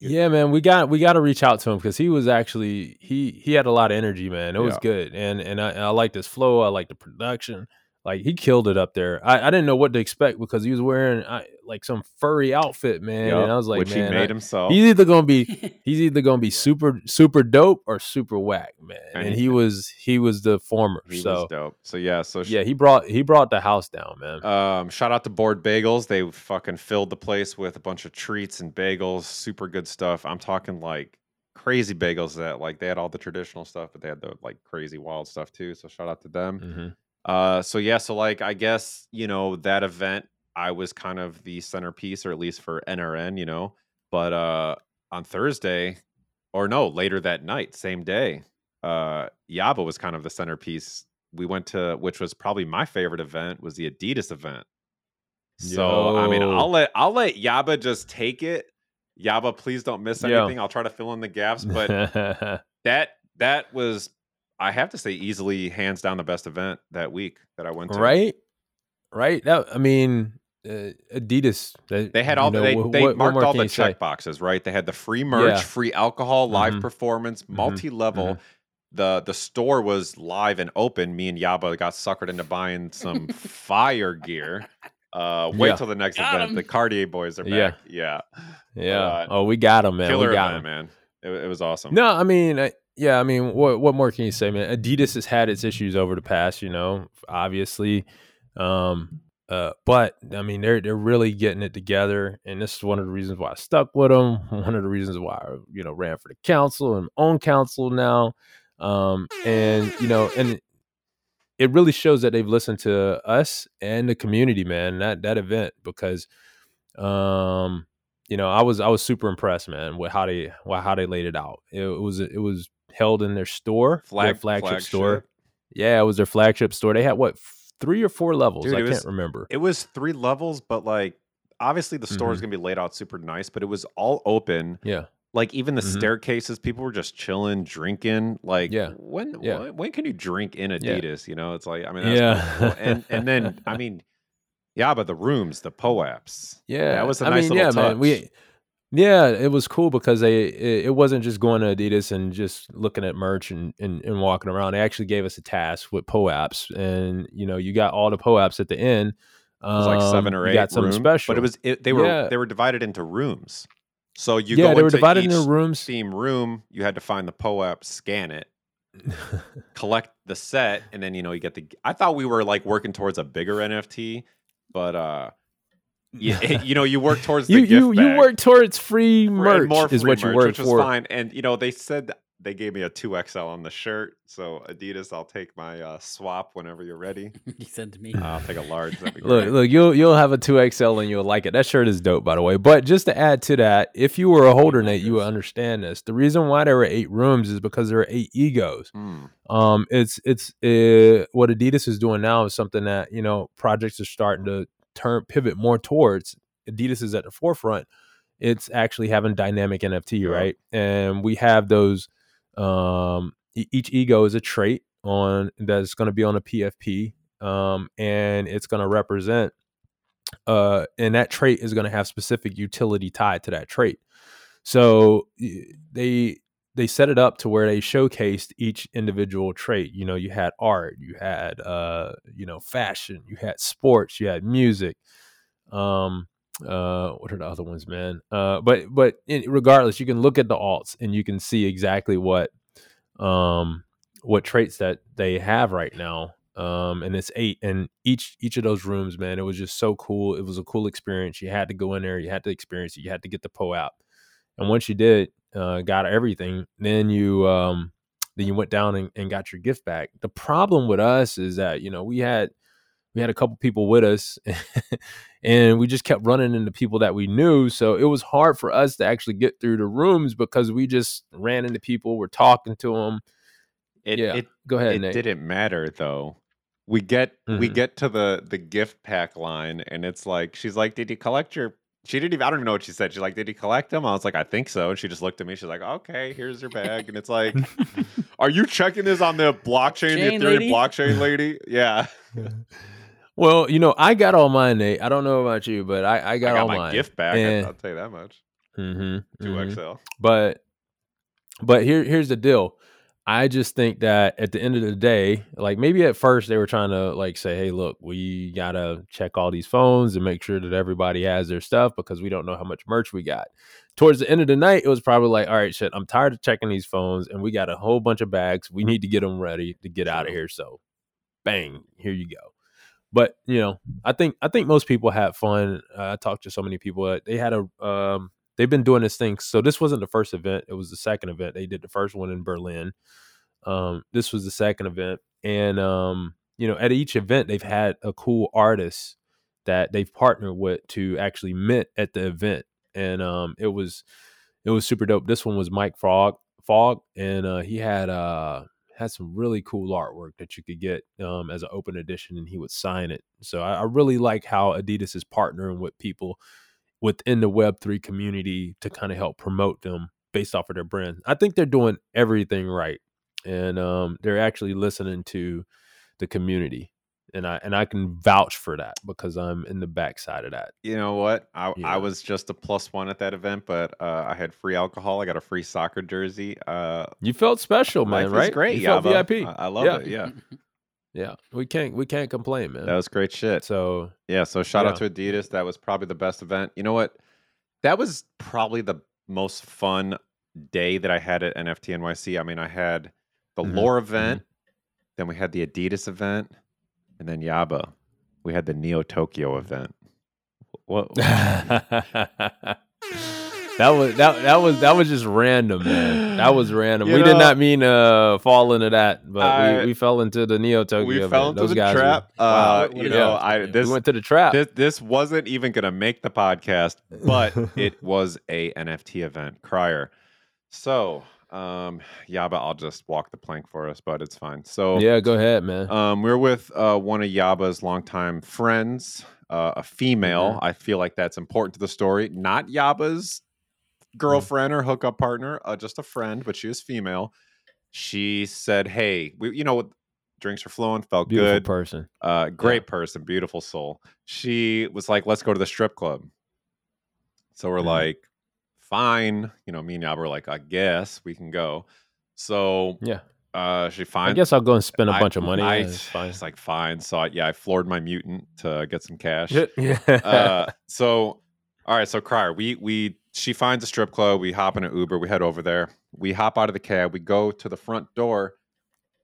Speaker 3: Yeah, man, we got we got to reach out to him because he was actually he he had a lot of energy, man. It was
Speaker 1: Yeah.
Speaker 3: good, and and I, I liked his flow. I liked the production. Like he killed it up there. I, I didn't know what to expect because he was wearing I, like some furry outfit, man.
Speaker 1: Yup,
Speaker 3: and I was like,
Speaker 1: which
Speaker 3: man,
Speaker 1: he made
Speaker 3: I-
Speaker 1: himself.
Speaker 3: he's either gonna be *laughs* he's either gonna be super super dope or super whack, man.
Speaker 1: And
Speaker 3: And
Speaker 1: he-
Speaker 3: he was he was the former.
Speaker 1: He
Speaker 3: so
Speaker 1: was dope. So yeah, so
Speaker 3: yeah, he brought he brought the house down, man.
Speaker 1: Um, shout out to Board Bagels. They fucking filled the place with a bunch of treats and bagels. Super good stuff. I'm talking like crazy bagels that like they had all the traditional stuff, but they had the like crazy wild stuff too. So shout out to them.
Speaker 3: hmm
Speaker 1: Uh, so yeah, so like I guess you know that event, I was kind of the centerpiece, or at least for NRN, you know. But uh, on Thursday, or no, later that night, same day, uh, Yaba was kind of the centerpiece. We went to, which was probably my favorite event, was the Adidas event. So I mean, I'll let I'll let Yaba just take it. Yaba, please don't miss anything. I'll try to fill in the gaps, but *laughs* that that was I have to say easily hands down the best event that week that I went to.
Speaker 3: right, right. That I mean, uh, Adidas.
Speaker 1: They had all
Speaker 3: you know,
Speaker 1: they,
Speaker 3: wh-
Speaker 1: they
Speaker 3: what- what
Speaker 1: marked
Speaker 3: more
Speaker 1: all the
Speaker 3: you say?
Speaker 1: check boxes, right? They had the free merch,
Speaker 3: Yeah.
Speaker 1: free alcohol, live
Speaker 3: Mhm.
Speaker 1: performance,
Speaker 3: Mhm.
Speaker 1: multi-level.
Speaker 3: Mhm.
Speaker 1: The the store was live and open. Me and Yaba got suckered into buying some fire gear. Uh wait
Speaker 3: Yeah.
Speaker 1: till the next
Speaker 2: Got
Speaker 1: event.
Speaker 2: 'em.
Speaker 1: The Cartier boys are back. Yeah.
Speaker 3: Yeah.
Speaker 1: uh,
Speaker 3: oh, we got them, man.
Speaker 1: Killer
Speaker 3: we got them,
Speaker 1: man. It, it was awesome.
Speaker 3: No, I mean, I, yeah, I mean, what what more can you say, man? Adidas has had its issues over the past, you know, obviously. Um, uh, but I mean, they're they're really getting it together, and this is one of the reasons why I stuck with them. *laughs* One of the reasons why I, you know, ran for the council and own council now. Um, and you know, and it really shows that they've listened to us and the community, man. That that event because, um, you know, I was I was super impressed, man, with how they with how they laid it out. It, was it was held in their store, their
Speaker 1: Flag
Speaker 3: flagship, store. Yeah, it was their flagship store. They had what three or four levels?
Speaker 1: Dude,
Speaker 3: I can't
Speaker 1: was-
Speaker 3: remember.
Speaker 1: It was three levels, but like obviously the store is
Speaker 3: Mhm.
Speaker 1: gonna be laid out super nice, but it was all open.
Speaker 3: yeah,
Speaker 1: Like even the
Speaker 3: Mhm.
Speaker 1: staircases, people were just chilling, drinking. Like,
Speaker 3: Yeah.
Speaker 1: when
Speaker 3: Yeah.
Speaker 1: when, when can you drink in
Speaker 3: Yeah.
Speaker 1: Adidas? You know, it's like I mean, that's
Speaker 3: yeah,
Speaker 1: cool. and *laughs* and then I mean, yeah, but the rooms, the POAPs,
Speaker 3: yeah,
Speaker 1: that was a nice
Speaker 3: mean,
Speaker 1: little
Speaker 3: yeah, man. We
Speaker 1: touch.
Speaker 3: Yeah, it was cool because they it, it wasn't just going to Adidas and just looking at merch and, and and walking around. They actually gave us a task with POAPs, and you know, you got all the POAPs at the end.
Speaker 1: it was like seven
Speaker 3: Um,
Speaker 1: or
Speaker 3: you
Speaker 1: eight.
Speaker 3: got something
Speaker 1: room,
Speaker 3: special,
Speaker 1: but it was it, they were
Speaker 3: Yeah.
Speaker 1: they were divided into rooms. So you
Speaker 3: yeah,
Speaker 1: go
Speaker 3: they were divided into rooms.
Speaker 1: theme room, you had to find the POAP, scan it, *laughs* collect the set, and then you know you get the. I thought we were like working towards a bigger NFT, but uh, you, *laughs* you know you work towards the
Speaker 3: you
Speaker 1: gift
Speaker 3: you you work towards free
Speaker 1: for- and
Speaker 3: merch
Speaker 1: more
Speaker 3: is
Speaker 1: free
Speaker 3: what you
Speaker 1: merch,
Speaker 3: work
Speaker 1: which was
Speaker 3: for.
Speaker 1: fine. And you know they said they gave me a two XL on the shirt, so Adidas, I'll take my uh, swap whenever you're ready. *laughs*
Speaker 2: he said to me. *laughs*
Speaker 1: I'll take a large.
Speaker 3: Look, look, you'll you'll have a two XL and you'll like it. That shirt is dope, by the way. But just to add to that, if you were a holder, Nate, you would understand this. The reason why there were eight rooms is because there are eight egos.
Speaker 1: Hmm.
Speaker 3: Um, it's it's uh, what Adidas is doing now is something that you know projects are starting to turn pivot more towards. Adidas is at the forefront, it's actually having dynamic NFT, right? And we have those. Um, each ego is a trait on that's going to be on a PFP, um, and it's going to represent. Uh, and that trait is going to have specific utility tied to that trait. So they they set it up to where they showcased each individual trait. You know, you had art, you had uh, you know, fashion, you had sports, you had music. Um, uh, what are the other ones, man? Uh, but but regardless, you can look at the alts and you can see exactly what um what traits that they have right now. Um, and it's eight, and each each of those rooms, man, it was just so cool. It was a cool experience. You had to go in there, you had to experience it, you had to get the po out. And once you did, uh, got everything, then you um then you went down and, and got your gift back. The problem with us is that you know we had we had a couple people with us *laughs* and we just kept running into people that we knew so it was hard for us to actually get through the rooms because we just ran into people we're talking to them
Speaker 1: It
Speaker 3: yeah
Speaker 1: it
Speaker 3: go ahead
Speaker 1: it
Speaker 3: Nate.
Speaker 1: didn't matter though. We get we
Speaker 3: Mhm.
Speaker 1: get to the the gift pack line and it's like she's like, Did you collect your she didn't even I don't even know what she said. She's like, Did he collect them? I was like, I think so. And she just looked at me. She's like, Okay, here's your bag. And it's like, *laughs* Are you checking this on the blockchain, the
Speaker 2: Chain
Speaker 1: Ethereum
Speaker 2: lady?
Speaker 1: blockchain lady? Yeah. *laughs*
Speaker 3: well you know i got all mine nate i don't know about you but i, I
Speaker 1: I
Speaker 3: got,
Speaker 1: got
Speaker 3: all
Speaker 1: my
Speaker 3: mine
Speaker 1: gift back.
Speaker 3: And-
Speaker 1: I'll tell you that much.
Speaker 3: mm-hmm,
Speaker 1: 2XL.
Speaker 3: but but here here's the deal i just think that at the end of the day like maybe at first they were trying to like say hey look we gotta check all these phones and make sure that everybody has their stuff because we don't know how much merch we got. Towards the end of the night it was probably like all right shit i'm tired of checking these phones and we got a whole bunch of bags. We need to get them ready to get out of here. So bang here you go. But you know i think i think most people had fun. Uh, i talked to so many people that they had a um they've been doing this thing so this wasn't the first event it was the second event they did the first one in berlin um this was the second event and um you know at each event they've had a cool artist that they've partnered with to actually mint at the event and um it was it was super dope this one was mike frog fog and uh he had uh had some really cool artwork that you could get um, as an open edition and he would sign it. So I, I really like how Adidas is partnering with people within the Web3 community to kind of help promote them based off of their brand. I think they're doing everything right. And um, they're actually listening to the community. And I and I can vouch for that because I'm in the backside of that.
Speaker 1: You know what? I,
Speaker 3: Yeah.
Speaker 1: I was just a plus one at that event, but uh, I had free alcohol. I got a free soccer jersey. Uh,
Speaker 3: You felt special, man, right?
Speaker 1: great.
Speaker 3: You felt VIP.
Speaker 1: I, I love
Speaker 3: Yeah.
Speaker 1: it. Yeah, *laughs*
Speaker 3: Yeah, we can't we can't complain, man.
Speaker 1: that was great shit.
Speaker 3: so
Speaker 1: Yeah, so shout out to Adidas. That was probably the best event. You know what? That was probably the most fun day that I had at NFT NYC. I mean, I had the
Speaker 3: Mhm,
Speaker 1: lore event, then we had the Adidas event, and then Yaba. We had the Neo Tokyo event. What? *laughs* *laughs*
Speaker 3: that was that that was that was just random, man. That was *gasps* random.
Speaker 1: You
Speaker 3: we did not mean to fall into that, but
Speaker 1: I-
Speaker 3: we, we fell into the Neo Tokyo.
Speaker 1: we fell into the
Speaker 3: were-
Speaker 1: trap.
Speaker 3: wow.
Speaker 1: Uh,
Speaker 2: What
Speaker 1: you know,
Speaker 2: that?
Speaker 1: I this
Speaker 3: we went to the trap.
Speaker 1: this, this wasn't even going to make the podcast, but *laughs* it was a NFT event. Crier. So, um, Yaba, I'll just walk the plank for us, but it's fine. So,
Speaker 3: yeah, go ahead, man.
Speaker 1: Um, we're with uh, one of Yaba's longtime friends, uh, a female.
Speaker 3: Mm-hmm.
Speaker 1: I feel like that's important to the story. Not Yaba's girlfriend or hookup partner, uh, just a friend, but she is female. She said, "Hey, we, you know, drinks are flowing, felt
Speaker 3: Beautiful
Speaker 1: good.
Speaker 3: person.
Speaker 1: Uh, great person, beautiful soul." She was like, "Let's go to the strip club." So we're
Speaker 3: Mhm.
Speaker 1: like, "Fine," you know. Me and Yaba were like, "I guess we can go." So
Speaker 3: Yeah,
Speaker 1: uh, she
Speaker 3: fine.
Speaker 1: I
Speaker 3: guess I'll go and spend a
Speaker 1: I-
Speaker 3: bunch of money.
Speaker 1: I,
Speaker 3: yeah, it's *sighs* fine.
Speaker 1: It's like fine. So I, yeah, I floored my mutant to get some *laughs* cash.
Speaker 3: yeah.
Speaker 1: uh, *laughs* so all right, so Crier, we we she finds a strip club. We hop in an Uber. We head over there. We hop out of the cab. We go to the front door.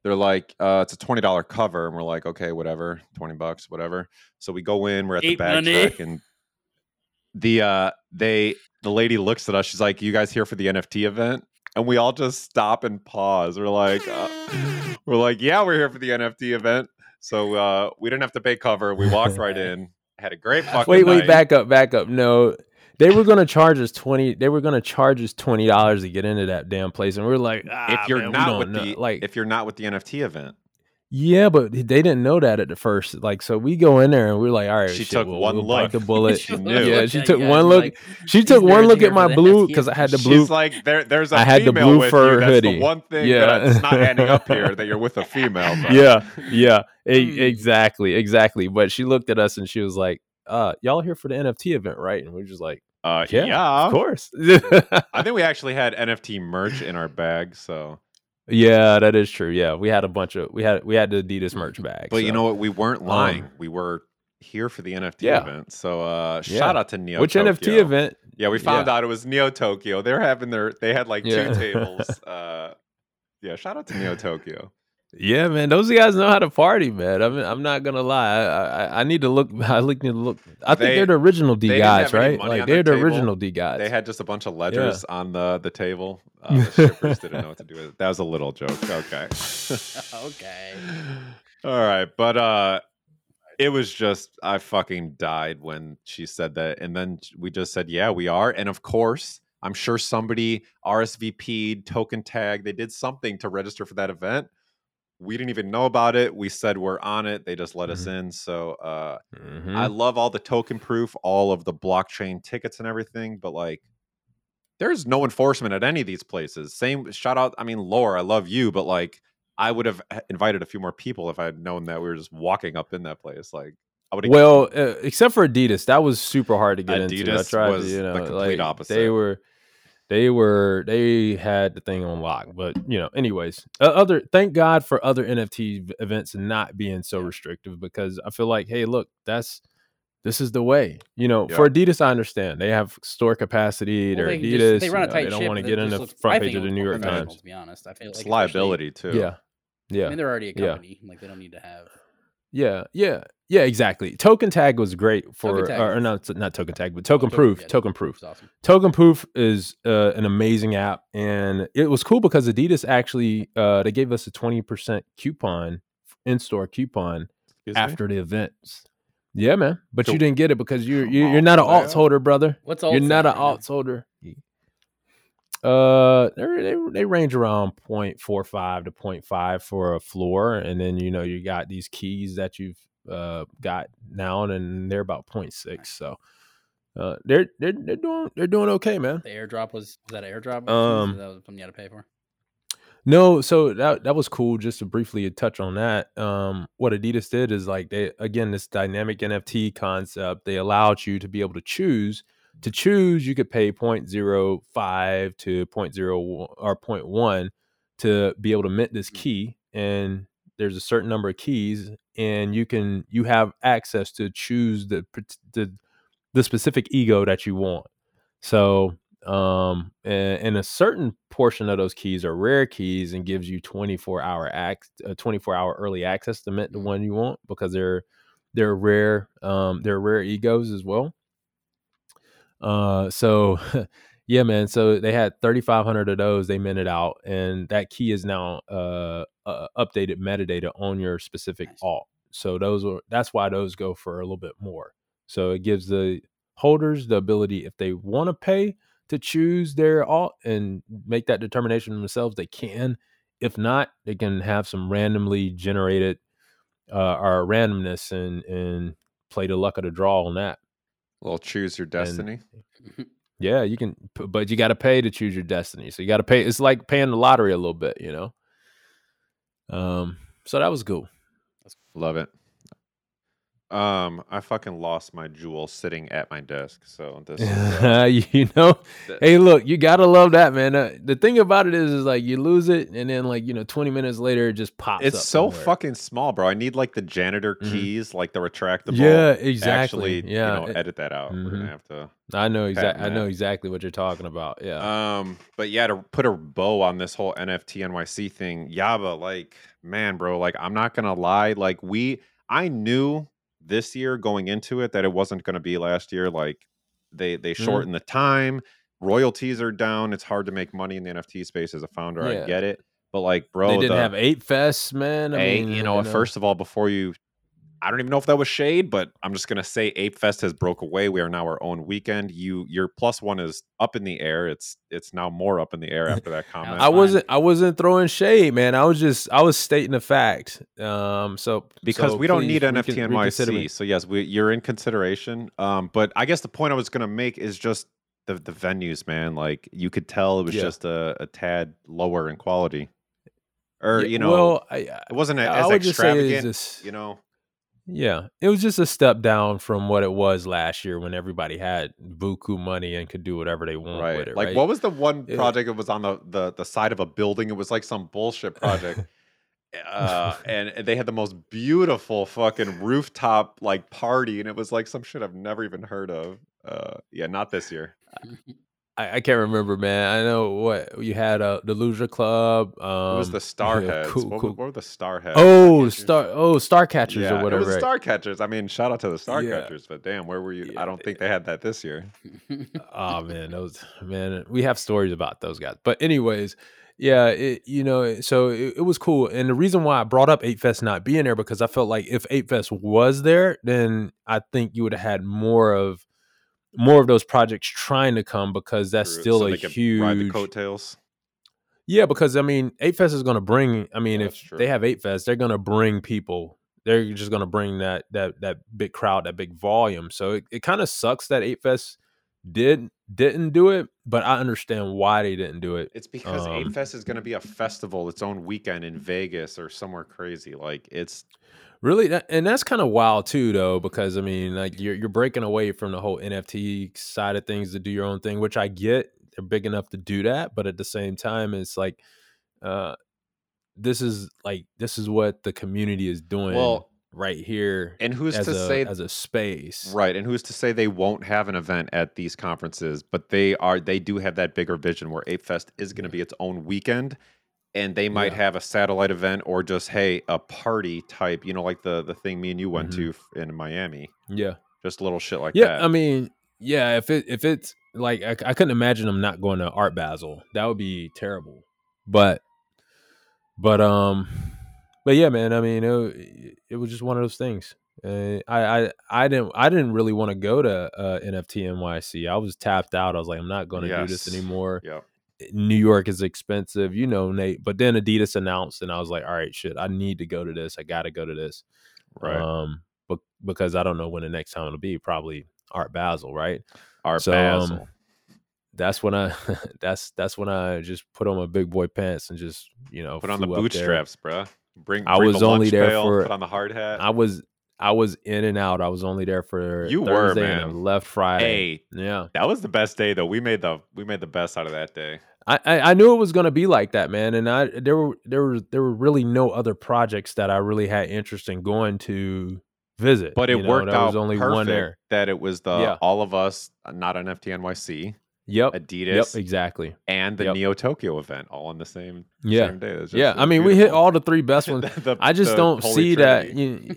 Speaker 1: They're like, uh, it's a twenty dollar cover, and we're like, okay, whatever, twenty bucks, whatever. So we go in. We're at the
Speaker 2: Ain't
Speaker 1: bag
Speaker 2: money.
Speaker 1: check, and the uh, they the lady looks at us. She's like, you guys here for the NFT event? And we all just stop and pause. We're like, uh, *laughs* we're like, yeah, we're here for the NFT event. So uh, we didn't have to pay cover. We walked right *laughs* in. Had a great fucking
Speaker 3: wait, wait,
Speaker 1: night.
Speaker 3: back up, back up. No, they were gonna charge us twenty. They were gonna charge us twenty dollars to get into that damn place, and we are like, ah,
Speaker 1: if you're
Speaker 3: man,
Speaker 1: not with
Speaker 3: know.
Speaker 1: the
Speaker 3: like,
Speaker 1: if you're not with the NFT event,
Speaker 3: Yeah, but they didn't know that at the first. Like, so we go in there and we're like, all right,
Speaker 1: She
Speaker 3: shit,
Speaker 1: took
Speaker 3: we'll-
Speaker 1: one
Speaker 3: we'll
Speaker 1: look.
Speaker 3: the bullet. *laughs*
Speaker 1: She knew.
Speaker 3: Yeah, she
Speaker 2: at
Speaker 3: took
Speaker 2: you guys
Speaker 3: one look.
Speaker 2: like,
Speaker 3: she took one look at my blue because I had the blue.
Speaker 1: She's like, there, there's a
Speaker 3: I had the
Speaker 1: female
Speaker 3: blue
Speaker 1: with
Speaker 3: fur
Speaker 1: you. That's
Speaker 3: hoodie.
Speaker 1: the one thing
Speaker 3: Yeah.
Speaker 1: that's not *laughs* adding up here that you're with a female. But
Speaker 3: yeah, yeah, e-
Speaker 2: Hmm.
Speaker 3: exactly, exactly. But she looked at us and she was like, "Uh, y'all here for the NFT event, right?" And we're just like,
Speaker 1: uh,
Speaker 3: "Yeah,
Speaker 1: yeah,
Speaker 3: of course."
Speaker 1: I think we actually had NFT merch in our bag. So,
Speaker 3: yeah, that is true. Yeah, we had a bunch of we had we had the Adidas merch bag.
Speaker 1: but you know what? We weren't lying.
Speaker 3: Um,
Speaker 1: we were here for the NFT
Speaker 3: Yeah.
Speaker 1: event. So, uh,
Speaker 3: Yeah.
Speaker 1: shout out to Neo.
Speaker 3: which
Speaker 1: Tokyo.
Speaker 3: NFT event?
Speaker 1: Yeah, we found
Speaker 3: Yeah.
Speaker 1: out it was Neo Tokyo. They're having their. They had like two tables. *laughs* Uh, yeah, shout out to Neo Tokyo.
Speaker 3: Yeah, man, those guys know how to party, man. I mean, I'm not gonna lie. I, I, I need to look. *laughs* I need to look. I think
Speaker 1: They-
Speaker 3: they, are the original D
Speaker 1: they didn't
Speaker 3: guys,
Speaker 1: have any
Speaker 3: right?
Speaker 1: money
Speaker 3: Like
Speaker 1: on
Speaker 3: they're
Speaker 1: their
Speaker 3: the
Speaker 1: table.
Speaker 3: original D guys.
Speaker 1: They had just a bunch of ledgers on the the table. Uh, the *laughs* shippers didn't know what to do with it. That was a little joke. Okay. *laughs*
Speaker 2: okay.
Speaker 1: All right, but uh it was just I fucking died when she said that and then we just said yeah, we are and of course, I'm sure somebody RSVP'd, token tag, they did something to register for that event. We didn't even know about it. We said we're on it. They just let us in. So uh
Speaker 3: Mhm.
Speaker 1: I love all the token proof, all of the blockchain tickets and everything, but like there's no enforcement at any of these places. Same shout out, I mean, Laura, I love you, but like I would have invited a few more people if I had known that we were just walking up in that place. Like I would have
Speaker 3: well, uh, except for Adidas, that was super hard to get into.
Speaker 1: Adidas was
Speaker 3: you
Speaker 1: the complete
Speaker 3: like, They were, they were, they had the thing on lock. But you know, anyways, other thank God for other NFT events not being so restrictive because I feel like, hey, look, that's this is the way. You know, for Adidas, I understand they have store capacity.
Speaker 2: Well,
Speaker 3: they're
Speaker 2: they
Speaker 3: Adidas.
Speaker 2: just- they run
Speaker 3: you
Speaker 2: a
Speaker 3: know,
Speaker 2: tight
Speaker 3: they don't want to get in the
Speaker 2: looks-
Speaker 3: front page of the New York Times.
Speaker 2: To be honest, I feel like
Speaker 1: it's liability too.
Speaker 3: Yeah, yeah.
Speaker 2: I mean, they're already a
Speaker 3: Yeah.
Speaker 2: company. Like they don't need to have.
Speaker 3: Yeah, yeah, yeah, exactly. Token tag was great for,
Speaker 2: Token
Speaker 3: or, or not, not token tag, but token
Speaker 2: Token-
Speaker 3: proof.
Speaker 2: yeah,
Speaker 3: token proof.
Speaker 2: Awesome.
Speaker 3: Token Proof is uh, an amazing app, and it was cool because Adidas actually uh, they gave us a twenty percent coupon, in store coupon
Speaker 1: Excuse me?
Speaker 3: after the events. Yeah, man, but
Speaker 1: So-
Speaker 3: you didn't get it because you're you're, you're not an alts holder, brother.
Speaker 2: What's
Speaker 3: you're not an alts holder. Uh, they they range around 0.45 to 0.5 for a floor, and then you know you got these keys that you've uh got now, and they're about 0.6. So, uh, they're they're they're doing they're doing okay, man.
Speaker 2: The airdrop was was that an airdrop?
Speaker 3: Um,
Speaker 2: that was something you had to pay for.
Speaker 3: No, so that that was cool. Just to briefly touch on that, um, what Adidas did is like they again this dynamic NFT concept. They allowed you to be able to choose. To choose, you could pay 0.05 to 0.0 or 0.1 to be able to mint this key, and there's a certain number of keys, and you can you have access to choose the the the specific ego that you want. So um and, and a certain portion of those keys are rare keys and gives you 24 hour act uh, 24 hour early access to mint the one you want because they're they're rare um they're rare egos as well uh so *laughs* yeah man so they had 3500 of those they minted out and that key is now uh, uh updated metadata on your specific
Speaker 2: Nice.
Speaker 3: alt so those are that's why those go for a little bit more so it gives the holders the ability if they want to pay to choose their alt and make that determination themselves, they can. If not, they can have some randomly generated uh, or randomness and and play the luck of the draw on that.
Speaker 1: Well, choose your destiny.
Speaker 3: Yeah, you can, but you got to pay to choose your destiny. So you got to pay. It's like paying the lottery a little bit, you know. Um, so that was cool.
Speaker 1: Love it. Um, I fucking lost my jewel sitting at my desk. So this is uh, *laughs*
Speaker 3: you know, hey, look, you gotta love that, man. Uh, the thing about it is, is like you lose it, and then like you know, twenty minutes later, it just pops.
Speaker 1: it's so
Speaker 3: somewhere.
Speaker 1: fucking small, bro. I need like the janitor
Speaker 3: Mhm.
Speaker 1: keys, like the retractable.
Speaker 3: Yeah, exactly.
Speaker 1: Actually,
Speaker 3: yeah,
Speaker 1: you know,
Speaker 3: it-
Speaker 1: edit that out. We're
Speaker 3: Mhm.
Speaker 1: gonna have to.
Speaker 3: I know exactly. I know exactly what you're talking about. Yeah.
Speaker 1: Um, but yeah, to put a bow on this whole NFT NYC thing, Yaba, like, man, bro, like, I'm not gonna lie, like, we, I knew this year going into it that it wasn't gonna be last year. Like, they they
Speaker 3: shorten
Speaker 1: shortened the time, royalties are down. It's hard to make money in the NFT space as a founder. I get it, but like, bro,
Speaker 3: they didn't
Speaker 1: the-
Speaker 3: have Ape Fests, man. I
Speaker 1: Hey,
Speaker 3: mean,
Speaker 1: you know, first of all, before you I don't even know if that was shade, but I'm just gonna say Ape Fest has broke away. We are now our own weekend. You your plus one is up in the air. It's it's now more up in the air after that *laughs* comment.
Speaker 3: I wasn't I wasn't throwing shade, man. I was just I was stating a fact. Um, so
Speaker 1: because
Speaker 3: so
Speaker 1: we don't
Speaker 3: please
Speaker 1: need
Speaker 3: recon-
Speaker 1: NFT
Speaker 3: reconsider me.
Speaker 1: NYC. So yes, we, you're in consideration. Um, but I guess the point I was gonna make is just the the venues, man. Like you could tell it was
Speaker 3: Yeah.
Speaker 1: just a, a tad lower in quality, or
Speaker 3: Yeah,
Speaker 1: you know,
Speaker 3: well, I,
Speaker 1: it wasn't a,
Speaker 3: I
Speaker 1: as
Speaker 3: would just say
Speaker 1: extravagant.
Speaker 3: it's just
Speaker 1: you know,
Speaker 3: yeah, it was just a step down from what it was last year when everybody had buku money and could do whatever they want
Speaker 1: right?
Speaker 3: with it.
Speaker 1: like
Speaker 3: right?
Speaker 1: what was the one
Speaker 3: It-
Speaker 1: project that was on the, the the side of a building? It was like some bullshit project. uh *laughs* and and they had the most beautiful fucking rooftop like party and it was like some shit i've never even heard of uh yeah not this year *laughs*
Speaker 3: I, I can't remember, man. I know what you had uh, the Loser Club. Um,
Speaker 1: it was the star *laughs*
Speaker 3: yeah, cool,
Speaker 1: what,
Speaker 3: cool.
Speaker 1: what were the star heads
Speaker 3: Oh,
Speaker 1: Catchers?
Speaker 3: star oh star catchers
Speaker 1: yeah,
Speaker 3: or whatever.
Speaker 1: It was
Speaker 3: right?
Speaker 1: star catchers. I mean, shout out to the star
Speaker 3: Yeah.
Speaker 1: but damn, where were you?
Speaker 3: Yeah,
Speaker 1: I don't think they had that this year. *laughs*
Speaker 3: oh man, those man, we have stories about those guys. But anyways, yeah, it, you know, so it, it was cool. And the reason why I brought up Ape Fest not being there because I felt like if Ape Fest was there, then I think you would have had more of more of those projects trying to come because that's
Speaker 1: True.
Speaker 3: still
Speaker 1: So
Speaker 3: a
Speaker 1: could ride the
Speaker 3: huge
Speaker 1: coattails.
Speaker 3: Yeah, because I mean, Ape Fest is going to bring. I mean,
Speaker 1: Yeah,
Speaker 3: if they have Ape Fest, they're going to bring people. They're just going to bring that that that big crowd, that big volume. So it, it kind of sucks that Ape Fest did didn't do it, but I understand why they didn't do it.
Speaker 1: It's because
Speaker 3: Um,
Speaker 1: Ape Fest is going to be a festival, its own weekend in Vegas or somewhere crazy. Like it's
Speaker 3: Really, and that's kind of wild too, though, because I mean, like you're you're breaking away from the whole NFT side of things to do your own thing, which I get. They're big enough to do that, but at the same time, it's like, uh, this is like this is what the community is doing
Speaker 1: well,
Speaker 3: right here
Speaker 1: and who's to
Speaker 3: a
Speaker 1: say
Speaker 3: as a space,
Speaker 1: right? And who's to say they won't have an event at these conferences? But they are. They do have that bigger vision where Ape Fest is going to be its own weekend. And they might
Speaker 3: Yeah.
Speaker 1: have a satellite event or just hey a party type, you know, like the the thing me and you went
Speaker 3: Mhm.
Speaker 1: to in Miami,
Speaker 3: Yeah,
Speaker 1: just little shit like
Speaker 3: yeah.
Speaker 1: that.
Speaker 3: I mean, yeah. If it if it's like I, I couldn't imagine them not going to Art Basel. That would be terrible. But but um but yeah, man. I mean, it, it was just one of those things. Uh, I I I didn't I didn't really want to go to uh, NFT NYC. I was tapped out. I was like, I'm not going to do this anymore.
Speaker 1: Yep.
Speaker 3: New York is expensive, you know, Nate. But then Adidas announced, and I was like, all right, shit, I need to go to this. I got to go to this.
Speaker 1: Right.
Speaker 3: Um, but because I don't know when the next time it'll be. Probably Art Basel, right?
Speaker 1: Art
Speaker 3: so, um,
Speaker 1: Basel.
Speaker 3: That's when I *laughs* that's that's when I just put on my big boy pants and just you know
Speaker 1: Put on the
Speaker 3: flew up there.
Speaker 1: bootstraps, bruh. Bring.
Speaker 3: I was
Speaker 1: the
Speaker 3: only there for-
Speaker 1: Put on the hard hat.
Speaker 3: I was I was in and out. I was only there for
Speaker 1: You were,
Speaker 3: Thursday and I
Speaker 1: man.
Speaker 3: left Friday.
Speaker 1: hey,
Speaker 3: Yeah,
Speaker 1: that was the best day though. We made the we made the best out of that day.
Speaker 3: I, I I knew it was gonna be like that, man. And I there were there were there were really no other projects that I really had interest in going to visit.
Speaker 1: But it
Speaker 3: you know,
Speaker 1: worked out
Speaker 3: was only one there.
Speaker 1: that it was the
Speaker 3: Yeah.
Speaker 1: all of us, not NFT NYC,
Speaker 3: Yep.
Speaker 1: Adidas,
Speaker 3: Yep. Exactly.
Speaker 1: and the
Speaker 3: Yep.
Speaker 1: Neo Tokyo event all on the same
Speaker 3: Yeah.
Speaker 1: same day.
Speaker 3: Yeah. I mean, we hit all the three best ones.
Speaker 1: The- *laughs* the-
Speaker 3: I just don't see that. You,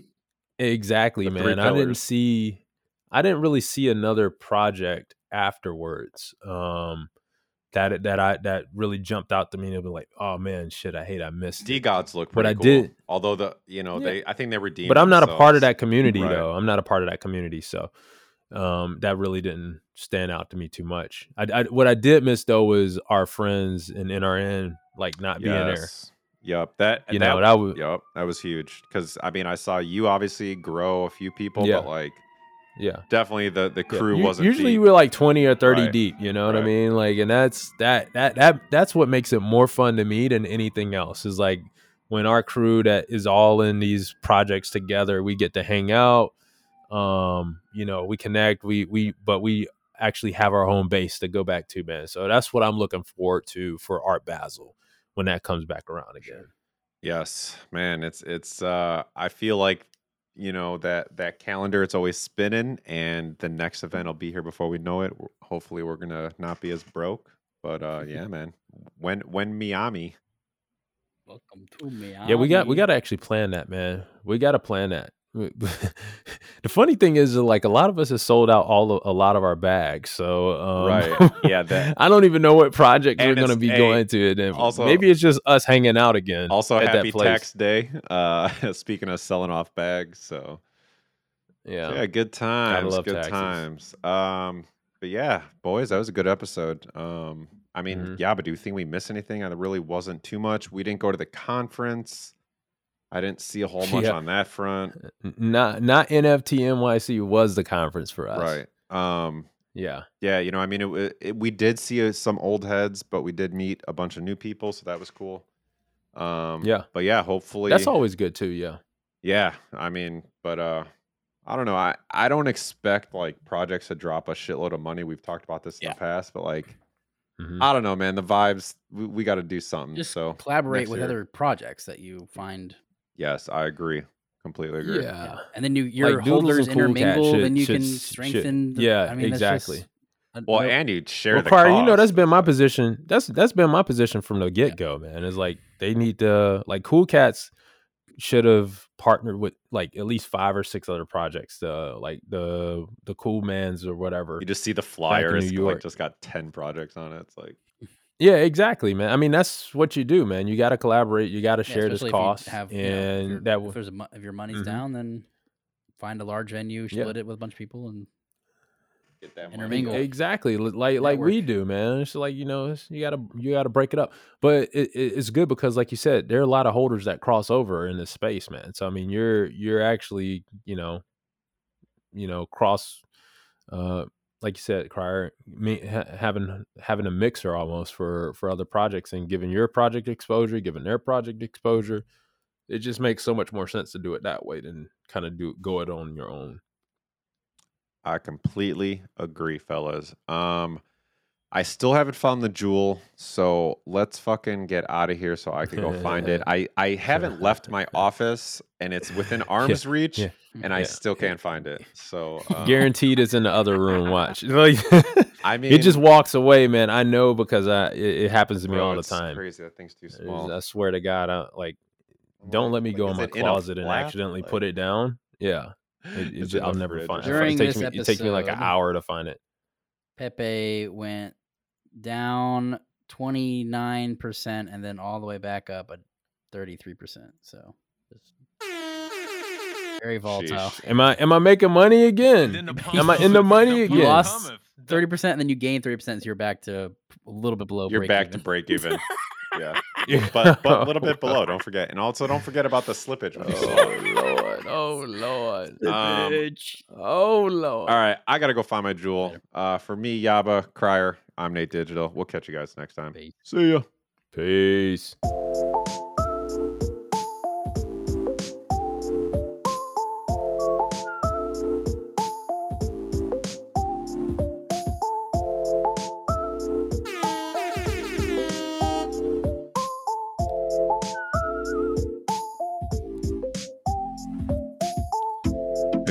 Speaker 3: exactly, man. I didn't see. I didn't really see another project afterwards. Um, that that I that really jumped out to me and be like, oh man, shit, I hate I missed.
Speaker 1: DeGods look
Speaker 3: But I
Speaker 1: cool.
Speaker 3: did-
Speaker 1: Although the you know
Speaker 3: Yeah.
Speaker 1: they I think they redeemed.
Speaker 3: But I'm not a part of that community
Speaker 1: Right.
Speaker 3: though. I'm not a part of that community, so um, that really didn't stand out to me too much. I, I what I did miss though was our friends in NRN like not being there.
Speaker 1: Yep. That
Speaker 3: You
Speaker 1: that,
Speaker 3: know, that was
Speaker 1: Yep. That was huge because I mean I saw you obviously grow a few people,
Speaker 3: Yeah.
Speaker 1: but like
Speaker 3: yeah.
Speaker 1: definitely the the
Speaker 3: Yeah,
Speaker 1: crew
Speaker 3: u-
Speaker 1: wasn't.
Speaker 3: usually
Speaker 1: deep.
Speaker 3: we're like 20 or 30
Speaker 1: Right,
Speaker 3: deep you know what i mean like and that's that that that that's what makes it more fun to me than anything else is like when our crew that is all in these projects together we get to hang out um you know we connect we we but we actually have our home base to go back to man so that's what i'm looking forward to for art basel when that comes back around again
Speaker 1: Yes, man. It's it's. uh I feel like you know that that calendar. It's always spinning, and the next event will be here before we know it. Hopefully, we're gonna not be as broke. But uh yeah, man. When when Miami.
Speaker 2: Welcome to me.
Speaker 3: Yeah, we got we got to actually plan that, man. We got to plan that. *laughs* the funny thing is, like a lot of us have sold out all of, a lot of our bags, so um,
Speaker 1: Right. *laughs* Yeah, that-
Speaker 3: I don't even know what project
Speaker 1: And
Speaker 3: we're going to be
Speaker 1: hey,
Speaker 3: going to. And then
Speaker 1: also-
Speaker 3: maybe it's just us hanging out again.
Speaker 1: Also,
Speaker 3: at
Speaker 1: happy
Speaker 3: that place.
Speaker 1: tax day. Uh *laughs* Speaking of selling off bags, so
Speaker 3: Yeah.
Speaker 1: Yeah, good times.
Speaker 3: love
Speaker 1: Good
Speaker 3: taxes.
Speaker 1: times. Um, but yeah, boys, that was a good episode. Um, I mean,
Speaker 3: Mhm.
Speaker 1: yeah, but do you think we missed anything? There really wasn't too much. We didn't go to the conference. I didn't see a whole *laughs* much
Speaker 3: Yeah.
Speaker 1: on that front.
Speaker 3: Not not NFT NYC was the conference for us.
Speaker 1: Right. Um,
Speaker 3: Yeah.
Speaker 1: yeah, you know, I mean, it, it, we did see uh, some old heads, but we did meet a bunch of new people, so that was cool. Um,
Speaker 3: Yeah.
Speaker 1: but yeah, hopefully
Speaker 3: That's always good too. Yeah.
Speaker 1: Yeah, I mean, but uh I don't know. I I don't expect like projects to drop a shitload of money. We've talked about this in
Speaker 2: Yeah.
Speaker 1: the past, but like
Speaker 3: Mhm.
Speaker 1: I don't know, man. The vibes we, we got to do something.
Speaker 2: Just
Speaker 1: so
Speaker 2: collaborate with
Speaker 1: year.
Speaker 2: other projects that you find.
Speaker 1: Yes, I agree. Completely agree.
Speaker 3: Yeah.
Speaker 2: And then you your
Speaker 3: Like, Doodles
Speaker 2: holders
Speaker 3: and Cool Cat
Speaker 2: intermingle,
Speaker 3: should-
Speaker 2: then you
Speaker 3: should-
Speaker 2: can
Speaker 3: should-
Speaker 2: strengthen. the-
Speaker 3: yeah,
Speaker 2: I mean,
Speaker 3: exactly.
Speaker 2: just a-
Speaker 1: Well,
Speaker 2: no-
Speaker 1: and you share
Speaker 3: Well,
Speaker 1: the
Speaker 3: Crier, you know that's been my position. That's that's been my position from the get go, man. It's like they need to like Cool Cats should have partnered with like at least five or six other projects. Uh, like the the Cool Mans or whatever.
Speaker 1: You just see the flyer.
Speaker 3: New
Speaker 1: like
Speaker 3: York.
Speaker 1: just got ten projects on it. It's like
Speaker 3: Yeah, exactly, man. I mean, that's what you do, man. You got to collaborate. You got to
Speaker 2: yeah,
Speaker 3: share this
Speaker 2: especially if you
Speaker 3: cost,
Speaker 2: have, you know, if
Speaker 3: and
Speaker 2: you're-
Speaker 3: that
Speaker 2: if there's a if your money's
Speaker 3: Mhm.
Speaker 2: down, then find a large venue,
Speaker 3: Yeah.
Speaker 2: split it with a bunch of people, and
Speaker 1: get that money.
Speaker 2: Intermingle.
Speaker 3: exactly li- like like we do, man. It's like you know, it's, you gotta you gotta break it up, but it, it, it's good because, like you said, there are a lot of holders that cross over in this space, man. So I mean, you're you're actually you know, you know, cross, uh, like you said, Crier, me ha- having having a mixer almost for for other projects and giving your project exposure, giving their project exposure. It just makes so much more sense to do it that way than kind of do go it on your own.
Speaker 1: I completely agree, fellas. Um, I still haven't found the jewel, so let's fucking get out of here so I can go find it. I I haven't left my *laughs* office, and it's within arm's reach,
Speaker 3: yeah,
Speaker 1: and I still can't find it. So um,
Speaker 3: Guaranteed, it's in the other room. Watch, *laughs* like
Speaker 1: I mean, *laughs*
Speaker 3: it just walks away, man. I know because I it, it happens to me
Speaker 1: bro,
Speaker 3: all the
Speaker 1: it's
Speaker 3: time.
Speaker 1: Crazy, that thing's too
Speaker 3: It's-
Speaker 1: small.
Speaker 3: I swear to God, I, like don't let me
Speaker 1: like,
Speaker 3: go in my
Speaker 1: it in
Speaker 3: closet and accidentally
Speaker 1: Like,
Speaker 3: put it down. Yeah, *gasps* it, it
Speaker 1: it's
Speaker 3: I'll never
Speaker 1: fridge
Speaker 3: find
Speaker 1: or
Speaker 3: it.
Speaker 2: During
Speaker 3: It takes
Speaker 2: this
Speaker 3: me it takes me like an hour to find it.
Speaker 2: Pepe went down twenty nine percent, and then all the way back up at thirty three percent. So very volatile.
Speaker 1: Sheesh.
Speaker 3: Am I am I making money again? *laughs* Am I in the money
Speaker 4: pump
Speaker 3: again?
Speaker 2: Lost Thirty percent, and then you gain thirty percent, so you're back to a little bit below.
Speaker 1: You're
Speaker 2: break
Speaker 1: back
Speaker 2: even.
Speaker 1: to break even. *laughs* yeah, *laughs* but but a little bit below. Don't forget, and also don't forget about the slippage. when you oh, saw
Speaker 3: Oh
Speaker 1: it.
Speaker 3: Lord! Oh lord!
Speaker 1: Um,
Speaker 3: Oh lord!
Speaker 1: All right, I gotta go find my jewel. Uh, for me, Yaba Crier. I'm Nate Digital. We'll catch you guys next time.
Speaker 2: Peace.
Speaker 1: See ya.
Speaker 3: Peace.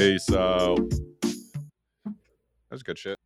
Speaker 1: Peace out. That's good shit.